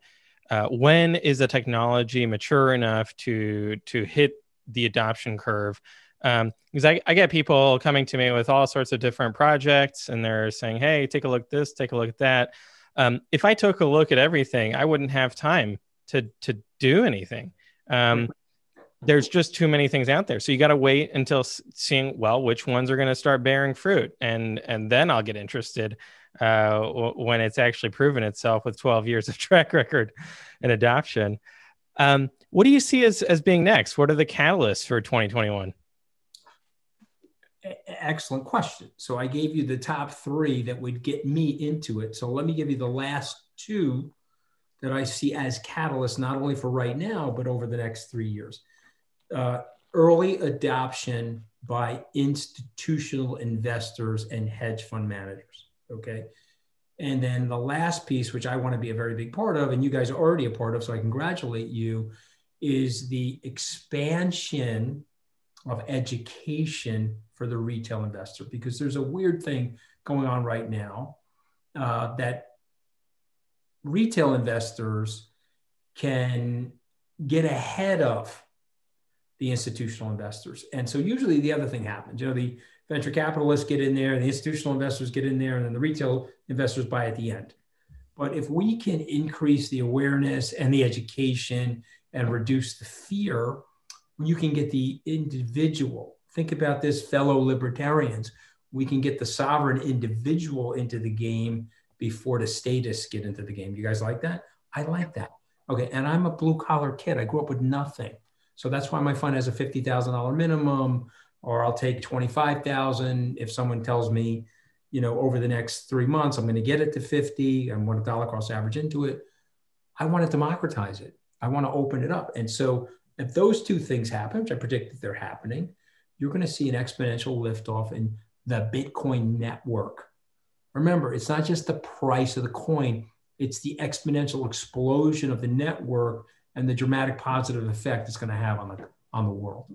uh, when is the technology mature enough to to hit the adoption curve um, because I, I get people coming to me with all sorts of different projects and they're saying hey take a look at this take a look at that. Um, if i took a look at everything i wouldn't have time to to do anything. Um, there's just too many things out there. So you got to wait until seeing well which ones are going to start bearing fruit and and then i'll get interested uh, when it's actually proven itself with 12 years of track record and adoption. Um, what do you see as as being next? What are the catalysts for 2021
excellent question so i gave you the top three that would get me into it so let me give you the last two that i see as catalysts not only for right now but over the next three years uh, early adoption by institutional investors and hedge fund managers. Okay. And then the last piece, which I want to be a very big part of, and you guys are already a part of, so I congratulate you, is the expansion of education for the retail investor. Because there's a weird thing going on right now uh, that retail investors can get ahead of the institutional investors. And so usually the other thing happens. You know, the venture capitalists get in there, the institutional investors get in there, and then the retail investors buy at the end. But if we can increase the awareness and the education and reduce the fear, you can get the individual. Think about this, fellow libertarians. We can get the sovereign individual into the game before the statists get into the game. You guys like that? I like that. Okay. And I'm a blue collar kid. I grew up with nothing. So that's why my fund has a $50,000 minimum, or I'll take 25,000 if someone tells me, you know, over the next three months, I'm going to get it to 50. I want a dollar cost average into it. I want to democratize it. I want to open it up. And so if those two things happen, which I predict that they're happening, you're going to see an exponential liftoff in the Bitcoin network. Remember, it's not just the price of the coin, it's the exponential explosion of the network and the dramatic positive effect it's going to have on the on the world.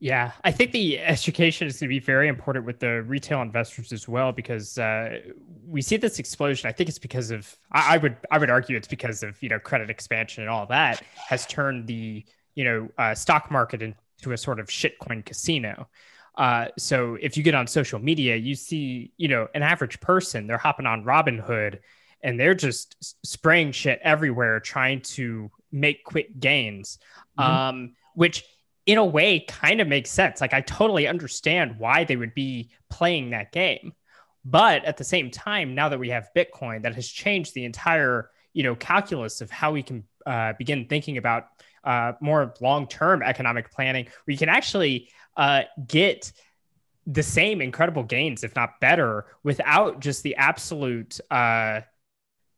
Yeah, I think the education is going to be very important with the retail investors as well because uh, we see this explosion. I think it's because of I, I, would I would argue it's because of you know credit expansion and all that has turned the you know uh, stock market into a sort of shitcoin casino. Uh, so if you get on social media, you see you know an average person they're hopping on Robinhood and they're just spraying shit everywhere trying to make quick gains mm-hmm. um, which in a way kind of makes sense like i totally understand why they would be playing that game but at the same time now that we have bitcoin that has changed the entire you know calculus of how we can uh, begin thinking about uh, more long-term economic planning we can actually uh, get the same incredible gains if not better without just the absolute uh,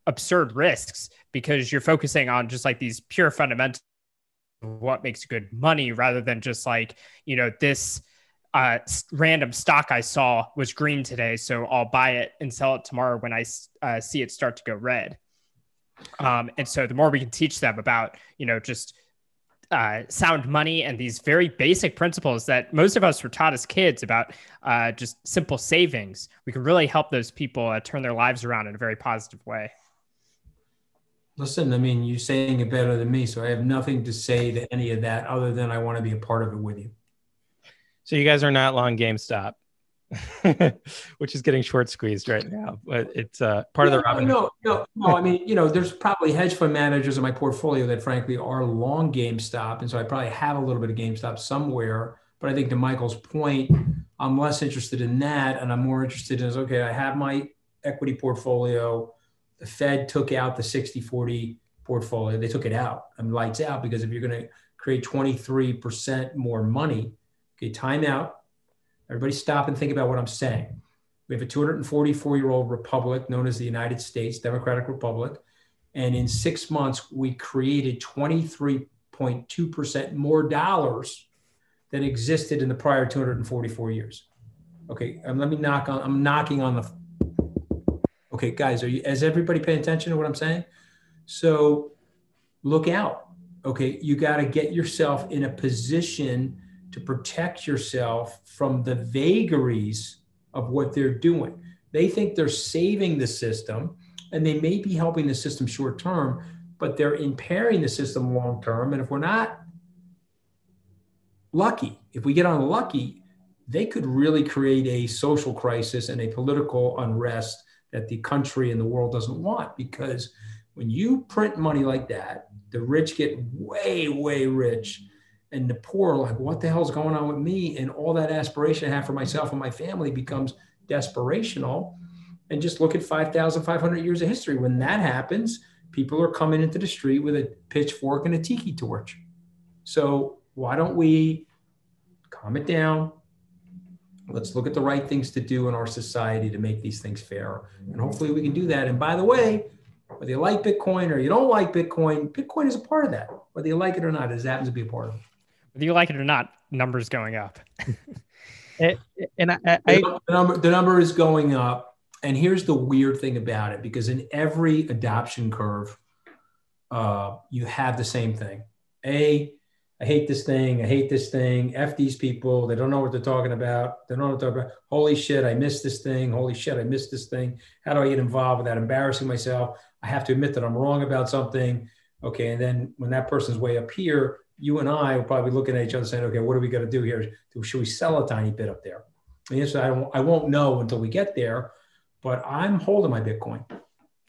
absurd risks because you're focusing on just like these pure fundamentals what makes good money rather than just like you know this uh, random stock I saw was green today, so I'll buy it and sell it tomorrow when I uh, see it start to go red. Um, and so the more we can teach them about, you know, just uh, sound money and these very basic principles that most of us were taught as kids about uh, just simple savings, we can really help those people uh, turn their lives around in a very positive way.
Listen, I mean, you're saying it better than me, so I have nothing to say to any of that other than I want to be a part of it with you.
So you guys are not long GameStop, which is getting short squeezed right now, but it's uh, part of the Robin.
No, no, no. I mean, you know, there's probably hedge fund managers in my portfolio that frankly are long GameStop, and so I probably have a little bit of GameStop somewhere. But I think to Michael's point, I'm less interested in that, and I'm more interested in is okay. I have my equity portfolio the Fed took out the 60 40 portfolio. They took it out. I mean, lights out because if you're going to create 23% more money, okay, time out. Everybody stop and think about what I'm saying. We have a 244 year old republic known as the United States Democratic Republic. And in six months, we created 23.2% more dollars than existed in the prior 244 years. Okay, um, let me knock on, I'm knocking on the, okay, guys, are you, is everybody paying attention to what I'm saying? So look out. Okay, you got to get yourself in a position to protect yourself from the vagaries of what they're doing. They think they're saving the system and they may be helping the system short term, but they're impairing the system long term. And if we're not lucky, if we get unlucky, they could really create a social crisis and a political unrest that the country and the world doesn't want. Because when you print money like that, the rich get way, way rich and the poor like what the hell's going on with me? And all that aspiration i have for myself and my family becomes desperational. And just look at 5500 years of history. When that happens people are coming into the street with a pitchfork and a tiki torch. So why don't we calm it down? Let's look at the right things to do in our society to make these things fair and hopefully we can do that. And by the way whether you like bitcoin or you don't like bitcoin bitcoin is a part of that whether you like it or not it happens to be a part of it
whether you like it or not, numbers going up.
and, and I, I,
the, number, the number is going up. And here's the weird thing about it because in every adoption curve, uh, you have the same thing. A, I hate this thing. I hate this thing. F these people. They don't know what they're talking about. They don't know what they're talking about. Holy shit, I missed this thing. Holy shit, I missed this thing. How do I get involved without embarrassing myself? I have to admit that I'm wrong about something. Okay. And then when that person's way up here, you and I are probably looking at each other saying, okay, what are we going to do here? Should we sell a tiny bit up there? And the answer, I, don't, I won't know until we get there, but I'm holding my Bitcoin.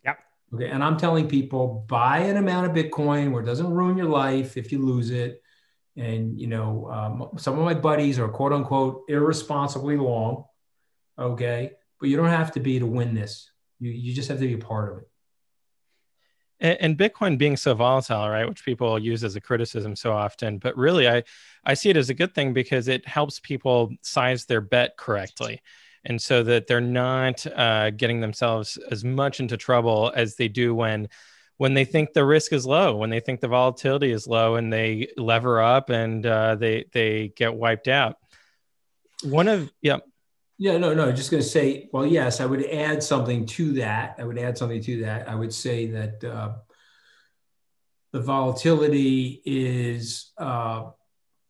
Yep.
Okay. And I'm telling people buy an amount of Bitcoin where it doesn't ruin your life if you lose it. And, you know, um, some of my buddies are quote unquote irresponsibly long. Okay. But you don't have to be to win this. You, you just have to be a part of it
and, Bitcoin being so volatile, right, which people use as a criticism so often, but really, I I see it as a good thing because it helps people size their bet correctly. And so that they're not uh, getting themselves as much into trouble as they do when when they think the risk is low when they think the volatility is low and they lever up and uh, they they get wiped out. One of yeah
yeah no no just going to say well yes i would add something to that i would add something to that i would say that uh, the volatility is uh,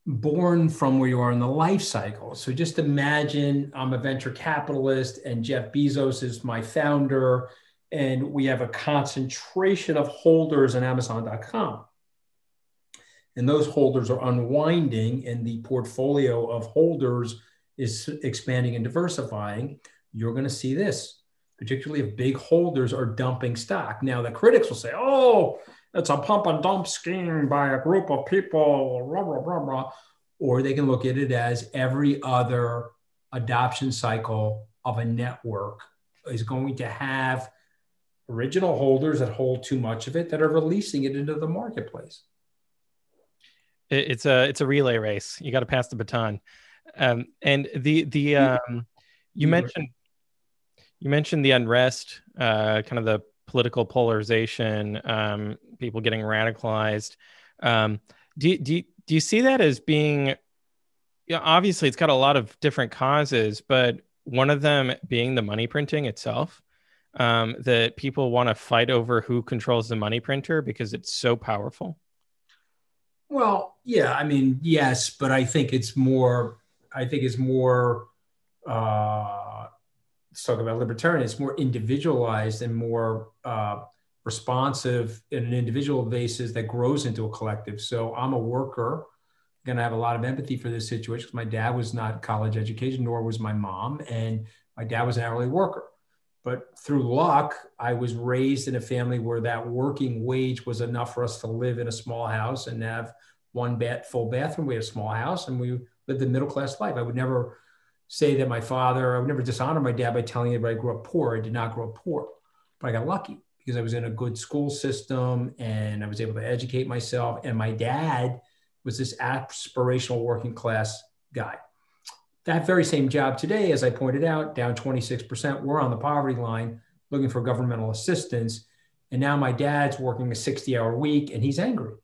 born from where you are in the life cycle. So just imagine I'm a venture capitalist and Jeff Bezos is my founder, and we have a concentration of holders in Amazon.com. And those holders are unwinding, and the portfolio of holders is expanding and diversifying. You're going to see this, particularly if big holders are dumping stock. Now, the critics will say, oh, it's a pump and dump scheme by a group of people, blah, blah, blah. Or they can look at it as every other adoption cycle of a network is going to have original holders that hold too much of it that are releasing it into the marketplace.
It's a it's a relay race. You got to pass the baton. Um, and the the um, you mentioned you mentioned the unrest, uh, kind of the political polarization, um, people getting radicalized. Um, do, do, do you see that as being, you know, obviously, it's got a lot of different causes, but one of them being the money printing itself? Um, that people want to fight over who controls the money printer because it's so powerful?
Well, yeah, I mean, yes, but I think it's more. I think is more. Uh, let's talk about libertarian. It's more individualized and more uh, responsive in an individual basis that grows into a collective. So I'm a worker, going to have a lot of empathy for this situation because my dad was not college education, nor was my mom, and my dad was an hourly worker. But through luck, I was raised in a family where that working wage was enough for us to live in a small house and have one bat, full bathroom. We had a small house and we lived middle class life. I would never say that my father, I would never dishonor my dad by telling anybody I grew up poor. I did not grow up poor, but I got lucky because I was in a good school system and I was able to educate myself. And my dad was this aspirational working class guy. that very same job today, as I pointed out, down 26%. We're on the poverty line looking for governmental assistance. And now my dad's working a 60 hour week and he's angry.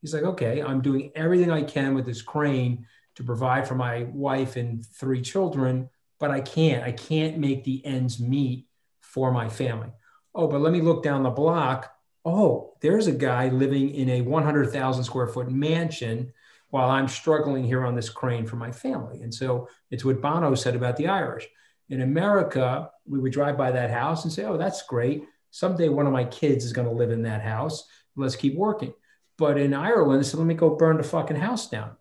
He's like, okay, I'm doing everything I can with this crane to provide for my wife and three children, but I can't. I can't make the ends meet for my family. Oh, but let me look down the block. Oh, there's a guy living in a 100,000 square foot mansion while I'm struggling here on this crane for my family. And so it's what Bono said about the Irish. In America, we would drive by that house and say, oh, that's great. Someday one of my kids is going to live in that house. Let's keep working. But in Ireland, said, let me go burn the fucking house down.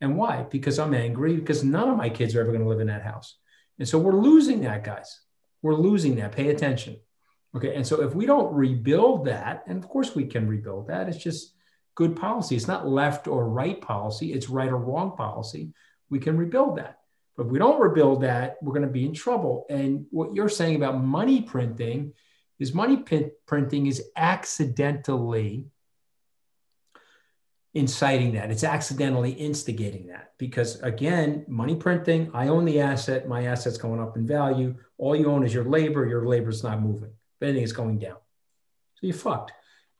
And why? Because I'm angry, because none of my kids are ever going to live in that house. And so we're losing that, guys. We're losing that. Pay attention. Okay. And so if we don't rebuild that, and of course we can rebuild that, it's just good policy. It's not left or right policy, it's right or wrong policy. We can rebuild that. But if we don't rebuild that, we're going to be in trouble. And what you're saying about money printing is money printing is accidentally inciting that. It's accidentally instigating that because, again, money printing, I own the asset, my asset's going up in value. All you own is your labor, your labor's not moving. If anything, it's going down. So you're fucked.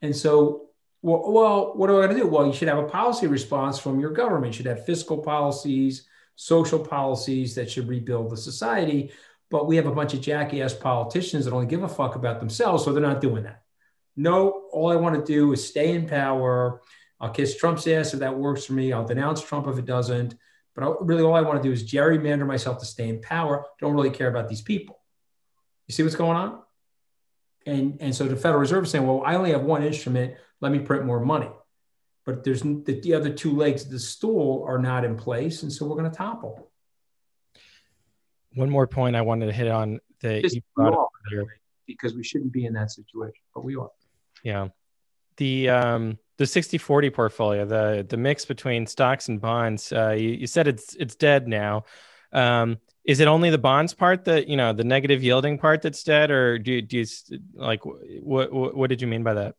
And so well, well, what do I got to do? Well, you should have a policy response from your government. You should have fiscal policies, social policies that should rebuild the society. But we have a bunch of jackass politicians that only give a fuck about themselves, so they're not doing that. No, all I want to do is stay in power. I'll kiss Trump's ass if that works for me. I'll denounce Trump if it doesn't. But I, really, all I want to do is gerrymander myself to stay in power. Don't really care about these people. You see what's going on? And and so the Federal Reserve is saying, well, I only have one instrument let me print more money. But there's the, the other two legs of the stool are not in place, and so we're going to topple.
One more point I wanted to hit on that you brought up
earlier. because we shouldn't be in that situation, but we are.
Yeah, the um, the 60-40 portfolio, the the mix between stocks and bonds. Uh, you, you said it's it's dead now. Um, is it only the bonds part that you know the negative yielding part that's dead, or do, do you like what, what what did you mean by that?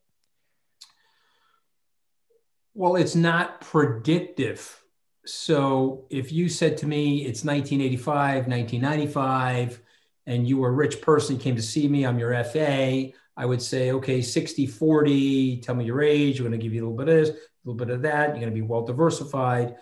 Well, it's not predictive. So if you said to me it's 1985, 1995, and you were a rich person, came to see me, I'm your FA, I would say, okay, 60, 40, tell me your age. We're going to give you a little bit of this, a little bit of that. You're going to be well diversified.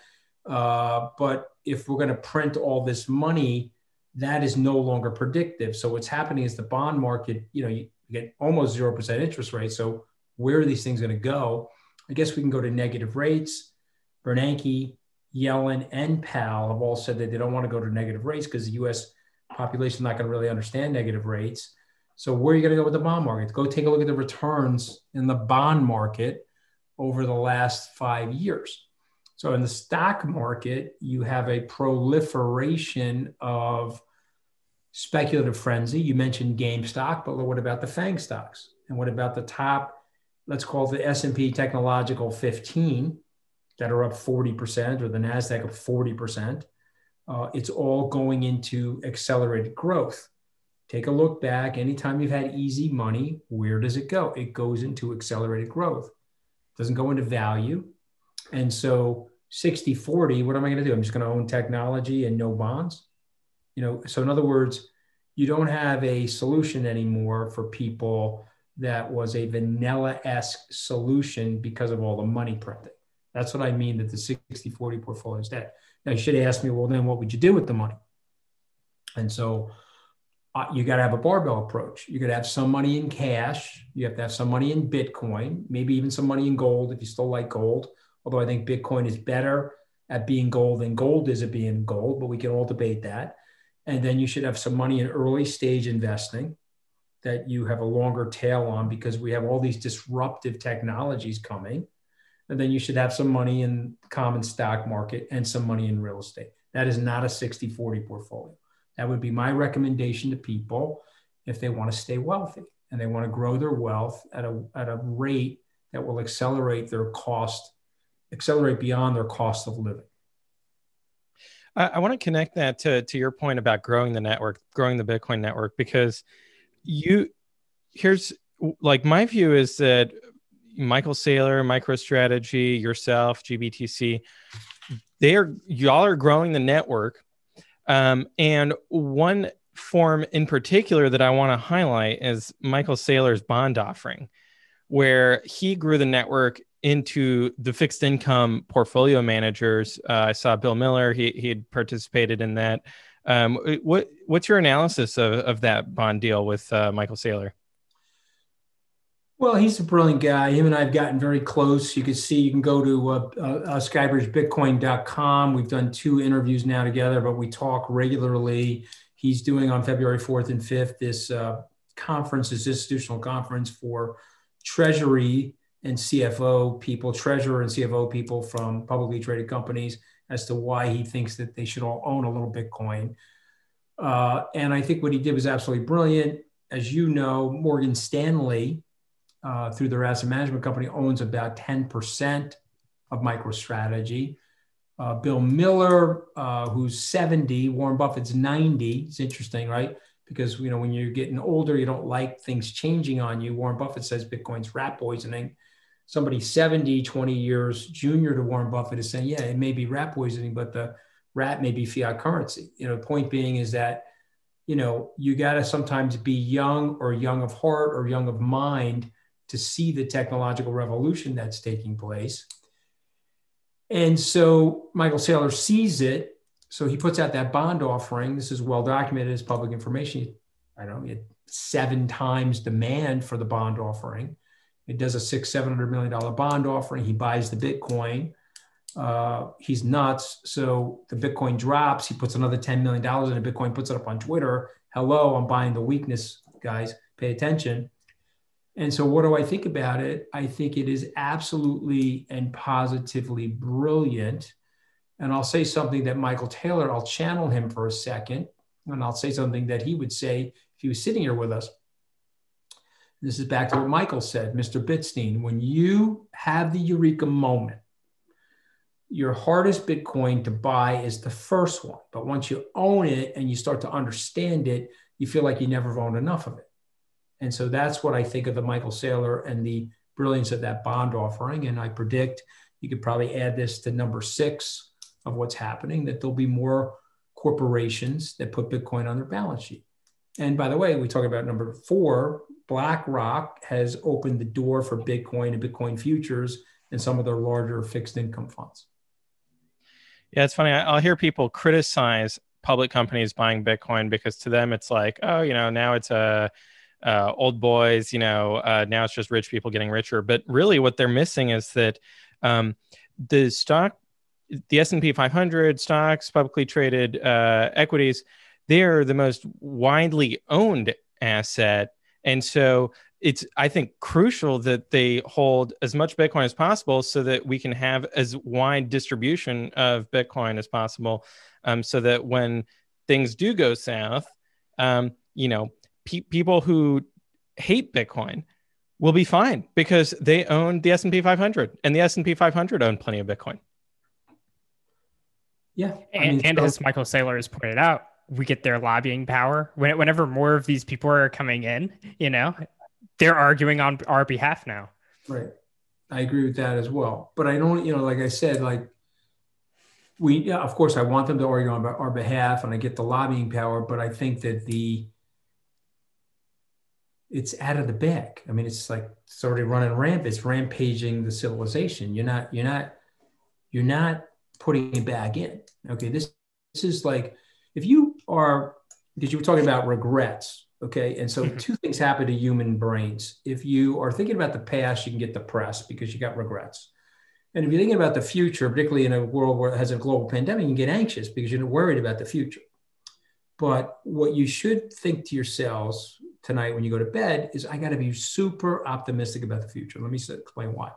Uh, but if we're going to print all this money, that is no longer predictive. So what's happening is the bond market, you know, you get almost 0% interest rate. So where are these things going to go? I guess we can go to negative rates. Bernanke, Yellen, and Powell have all said that they don't want to go to negative rates because the U.S. population is not going to really understand negative rates. So where are you going to go with the bond market? Go take a look at the returns in the bond market over the last five years. So in the stock market, you have a proliferation of speculative frenzy. You mentioned GameStop, but what about the FANG stocks? And what about the top let's call it the S&P technological 15 that are up 40% or the NASDAQ up 40%. Uh, it's all going into accelerated growth. Take a look back. Anytime you've had easy money, where does it go? It goes into accelerated growth. It doesn't go into value. And so 60 40, what am I going to do? I'm just going to own technology and no bonds. You know, so in other words, you don't have a solution anymore for people that was a vanilla-esque solution because of all the money printing. That's what I mean that the 60-40 portfolio is dead. Now you should ask me, well, then what would you do with the money? And so uh, you got to have a barbell approach. You got to have some money in cash. You have to have some money in Bitcoin, maybe even some money in gold if you still like gold. Although I think Bitcoin is better at being gold than gold is at being gold, but we can all debate that. And then you should have some money in early stage investing that you have a longer tail on because we have all these disruptive technologies coming. And then you should have some money in common stock market and some money in real estate. That is not a 60 40 portfolio. That would be my recommendation to people if they want to stay wealthy and they want to grow their wealth at a, at a rate that will accelerate their cost, accelerate beyond their cost of living.
I, I want to connect that to, to your point about growing the network, growing the Bitcoin network, because you here's like my view is that Michael Saylor, MicroStrategy, yourself, GBTC, they are y'all are growing the network, Um, and one form in particular that I want to highlight is Michael Saylor's bond offering, where he grew the network into the fixed income portfolio managers. Uh, I saw Bill Miller; he he had participated in that. Um, what what's your analysis of, of that bond deal with uh, Michael Saylor?
Well, he's a brilliant guy. Him and I have gotten very close. You can see, you can go to uh, uh, skybridgebitcoin.com. We've done two interviews now together, but we talk regularly. He's doing on February 4th and 5th this uh, conference, this institutional conference for Treasury and CFO people, Treasurer and CFO people from publicly traded companies as to why he thinks that they should all own a little Bitcoin. Uh, and I think what he did was absolutely brilliant. As you know, Morgan Stanley uh, through their asset management company owns about 10% of MicroStrategy. Uh, Bill Miller, uh, who's 70, Warren Buffett's 90. It's interesting, right? Because you know when you're getting older, you don't like things changing on you. Warren Buffett says Bitcoin's rat poisoning. Somebody 70, 20 years junior to Warren Buffett is saying, yeah, it may be rat poisoning, but the rat may be fiat currency. You know, the point being is that, you know, you got to sometimes be young or young of heart or young of mind to see the technological revolution that's taking place. And so Michael Saylor sees it. So he puts out that bond offering. This is well documented as public information. I don't know, seven times demand for the bond offering. It does a six, seven hundred million dollar bond offering. He buys the Bitcoin. Uh, he's nuts. So the Bitcoin drops. He puts another $10 million in a Bitcoin, puts it up on Twitter. Hello, I'm buying the weakness, guys. Pay attention. And so, what do I think about it? I think it is absolutely and positively brilliant. And I'll say something that Michael Saylor, I'll channel him for a second, and I'll say something that he would say if he was sitting here with us. This is back to what Michael said, Mr. Bitstein. When you have the eureka moment, your hardest Bitcoin to buy is the first one. But once you own it and you start to understand it, you feel like you never owned enough of it. And so that's what I think of the Michael Saylor and the brilliance of that bond offering. And I predict you could probably add this to number six of what's happening that there'll be more corporations that put Bitcoin on their balance sheet. And by the way, we talk about number four, BlackRock has opened the door for Bitcoin and Bitcoin futures and some of their larger fixed income funds.
Yeah, it's funny. I'll hear people criticize public companies buying Bitcoin because to them it's like, oh, you know, now it's a uh, old boys, you know, uh, now it's just rich people getting richer. But really, what they're missing is that um, the stock, the S and P 500 stocks, publicly traded uh, equities, they are the most widely owned asset, and so it's I think crucial that they hold as much Bitcoin as possible so that we can have as wide distribution of Bitcoin as possible, um, so that when things do go south, um, you know pe- people who hate Bitcoin will be fine because they own the S&P 500 and the S&P 500 own plenty of Bitcoin.
Yeah.
And, I mean, and so- as Michael Saylor has pointed out, we get their lobbying power. When, whenever more of these people are coming in, you know, they're arguing on our behalf now.
Right. I agree with that as well. But I don't, you know, like I said, like we, yeah, of course, I want them to argue on our behalf and I get the lobbying power, but I think that the, it's out of the bag. I mean, it's like it's already running ramp. It's rampaging the civilization. You're not, you're not, you're not putting it back in. Okay. This, this is like, if you are, because you were talking about regrets. Okay. And so mm-hmm. two things happen to human brains. If you are thinking about the past, you can get depressed because you got regrets. And if you're thinking about the future, particularly in a world where it has a global pandemic, you can get anxious because you're worried about the future. But what you should think to yourselves tonight when you go to bed is I got to be super optimistic about the future. Let me explain why.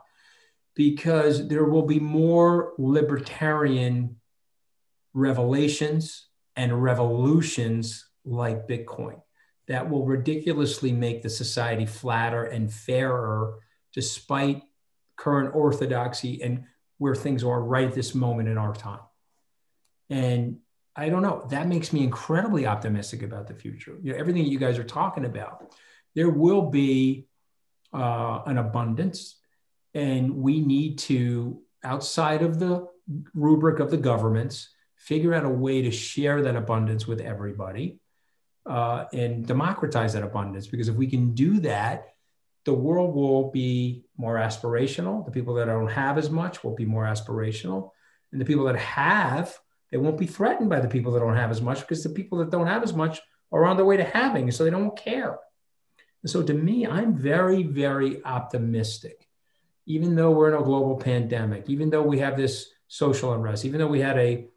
Because there will be more libertarian revelations and revolutions like Bitcoin that will ridiculously make the society flatter and fairer despite current orthodoxy and where things are right at this moment in our time. And I don't know. That makes me incredibly optimistic about the future. You know, everything you guys are talking about, there will be uh, an abundance, and we need to, outside of the rubric of the governments, figure out a way to share that abundance with everybody uh, and democratize that abundance. Because if we can do that, the world will be more aspirational. The people that don't have as much will be more aspirational. And the people that have, they won't be threatened by the people that don't have as much because the people that don't have as much are on their way to having, so they don't care. And so to me, I'm very, very optimistic. Even though we're in a global pandemic, even though we have this social unrest, even though we had a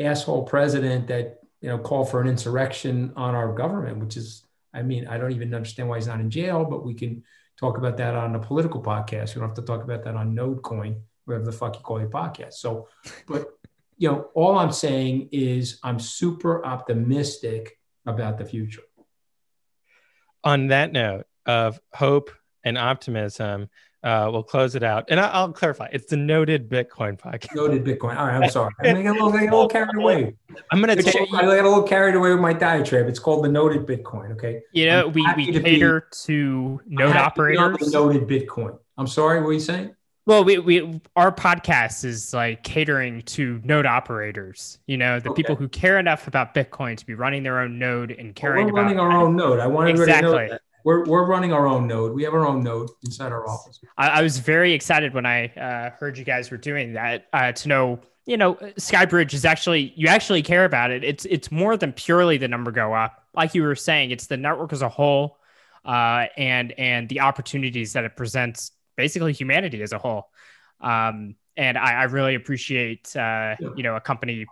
asshole president that you know called for an insurrection on our government, which is, I mean, I don't even understand why he's not in jail, but we can talk about that on a political podcast. We don't have to talk about that on NodeCoin, whatever the fuck you call your podcast. So, but you know, all I'm saying is I'm super optimistic about the future
on that note of hope and optimism, uh, we'll close it out. And I, will clarify: it's the Noded Bitcoin podcast.
Noded Bitcoin. All right, I'm sorry. I'm going to get a little, I a little carried away.
I'm gonna.
T- I got a little carried away with my diatribe. It's called the Noded Bitcoin. Okay.
You know, I'm we we cater be, to node operators.
To Noded Bitcoin. I'm sorry. What are you saying?
Well, we, we our podcast is like catering to node operators. You know, the okay. people who care enough about Bitcoin to be running their own node and caring
well, we're running
our
own node. I want exactly. to know that. We're, we're running our own node. We have our own node inside our office.
I, I was very excited when I uh, heard you guys were doing that uh, to know, you know, Skybridge is actually, you actually care about it. It's, it's more than purely the number go up. Like you were saying, it's the network as a whole uh, and, and the opportunities that it presents basically humanity as a whole. Um, and I, I, really appreciate, uh, yeah. you know, a company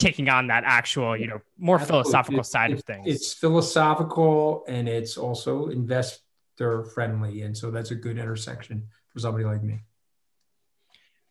taking on that actual, you know, more Absolutely. philosophical side of things.
It's philosophical and it's also investor friendly. And so that's a good intersection for somebody like me.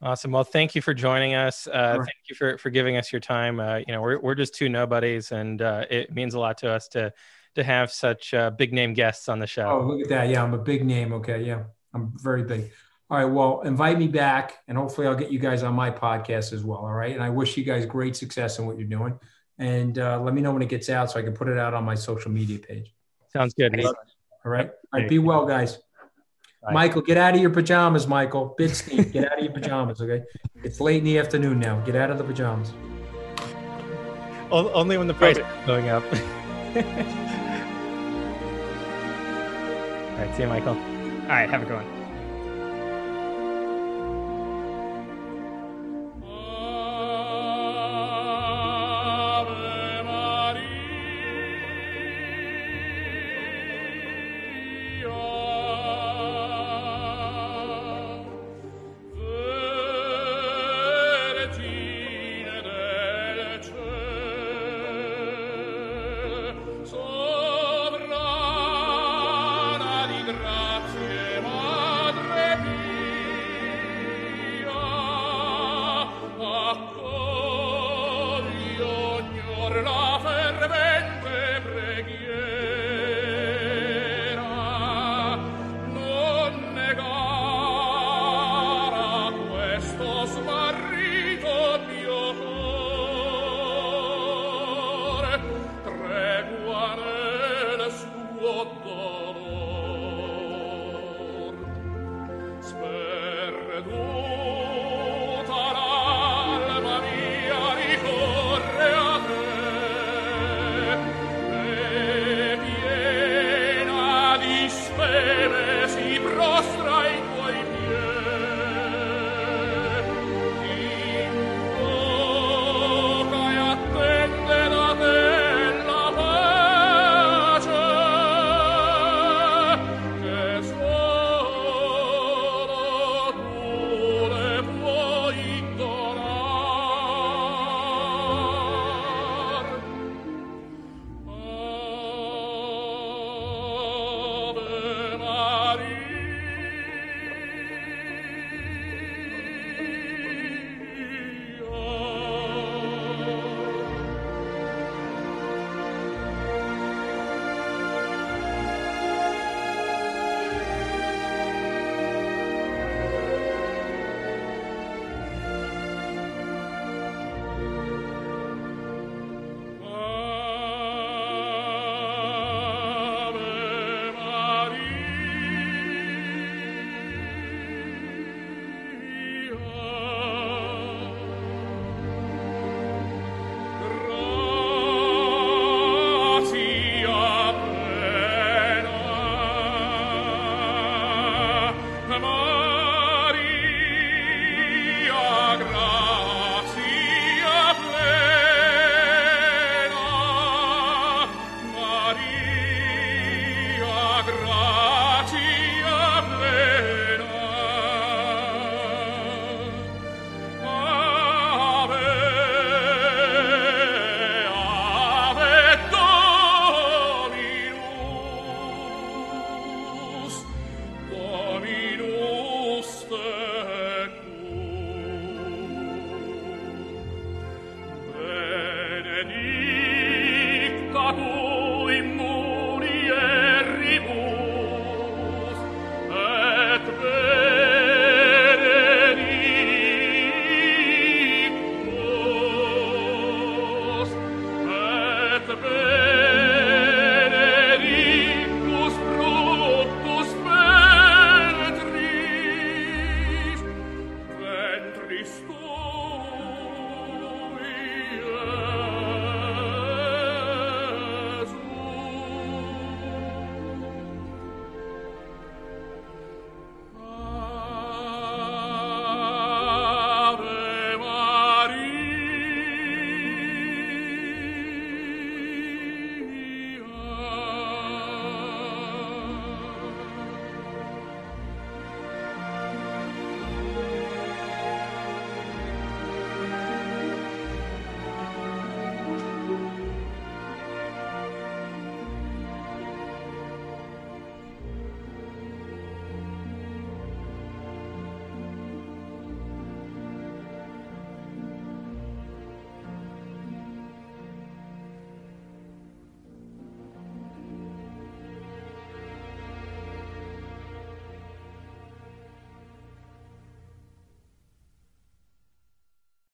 Awesome. Well, thank you for joining us. Uh, sure. Thank you for, for giving us your time. Uh, you know, we're, we're just two nobodies and uh, it means a lot to us to, to have such uh, big name guests on the show.
Oh, look at that. Yeah. I'm a big name. Okay. Yeah. I'm very big. All right. Well, invite me back, and hopefully, I'll get you guys on my podcast as well. All right. And I wish you guys great success in what you're doing. And uh, let me know when it gets out so I can put it out on my social media page.
Sounds good.
All right. All right. Be well, guys. Bye. Michael, get out of your pajamas, Michael. Bitstein, get out of your pajamas, okay? It's late in the afternoon now. Get out of the pajamas.
Only when the price is going up. All right. See you, Michael.
All right. Have a good one.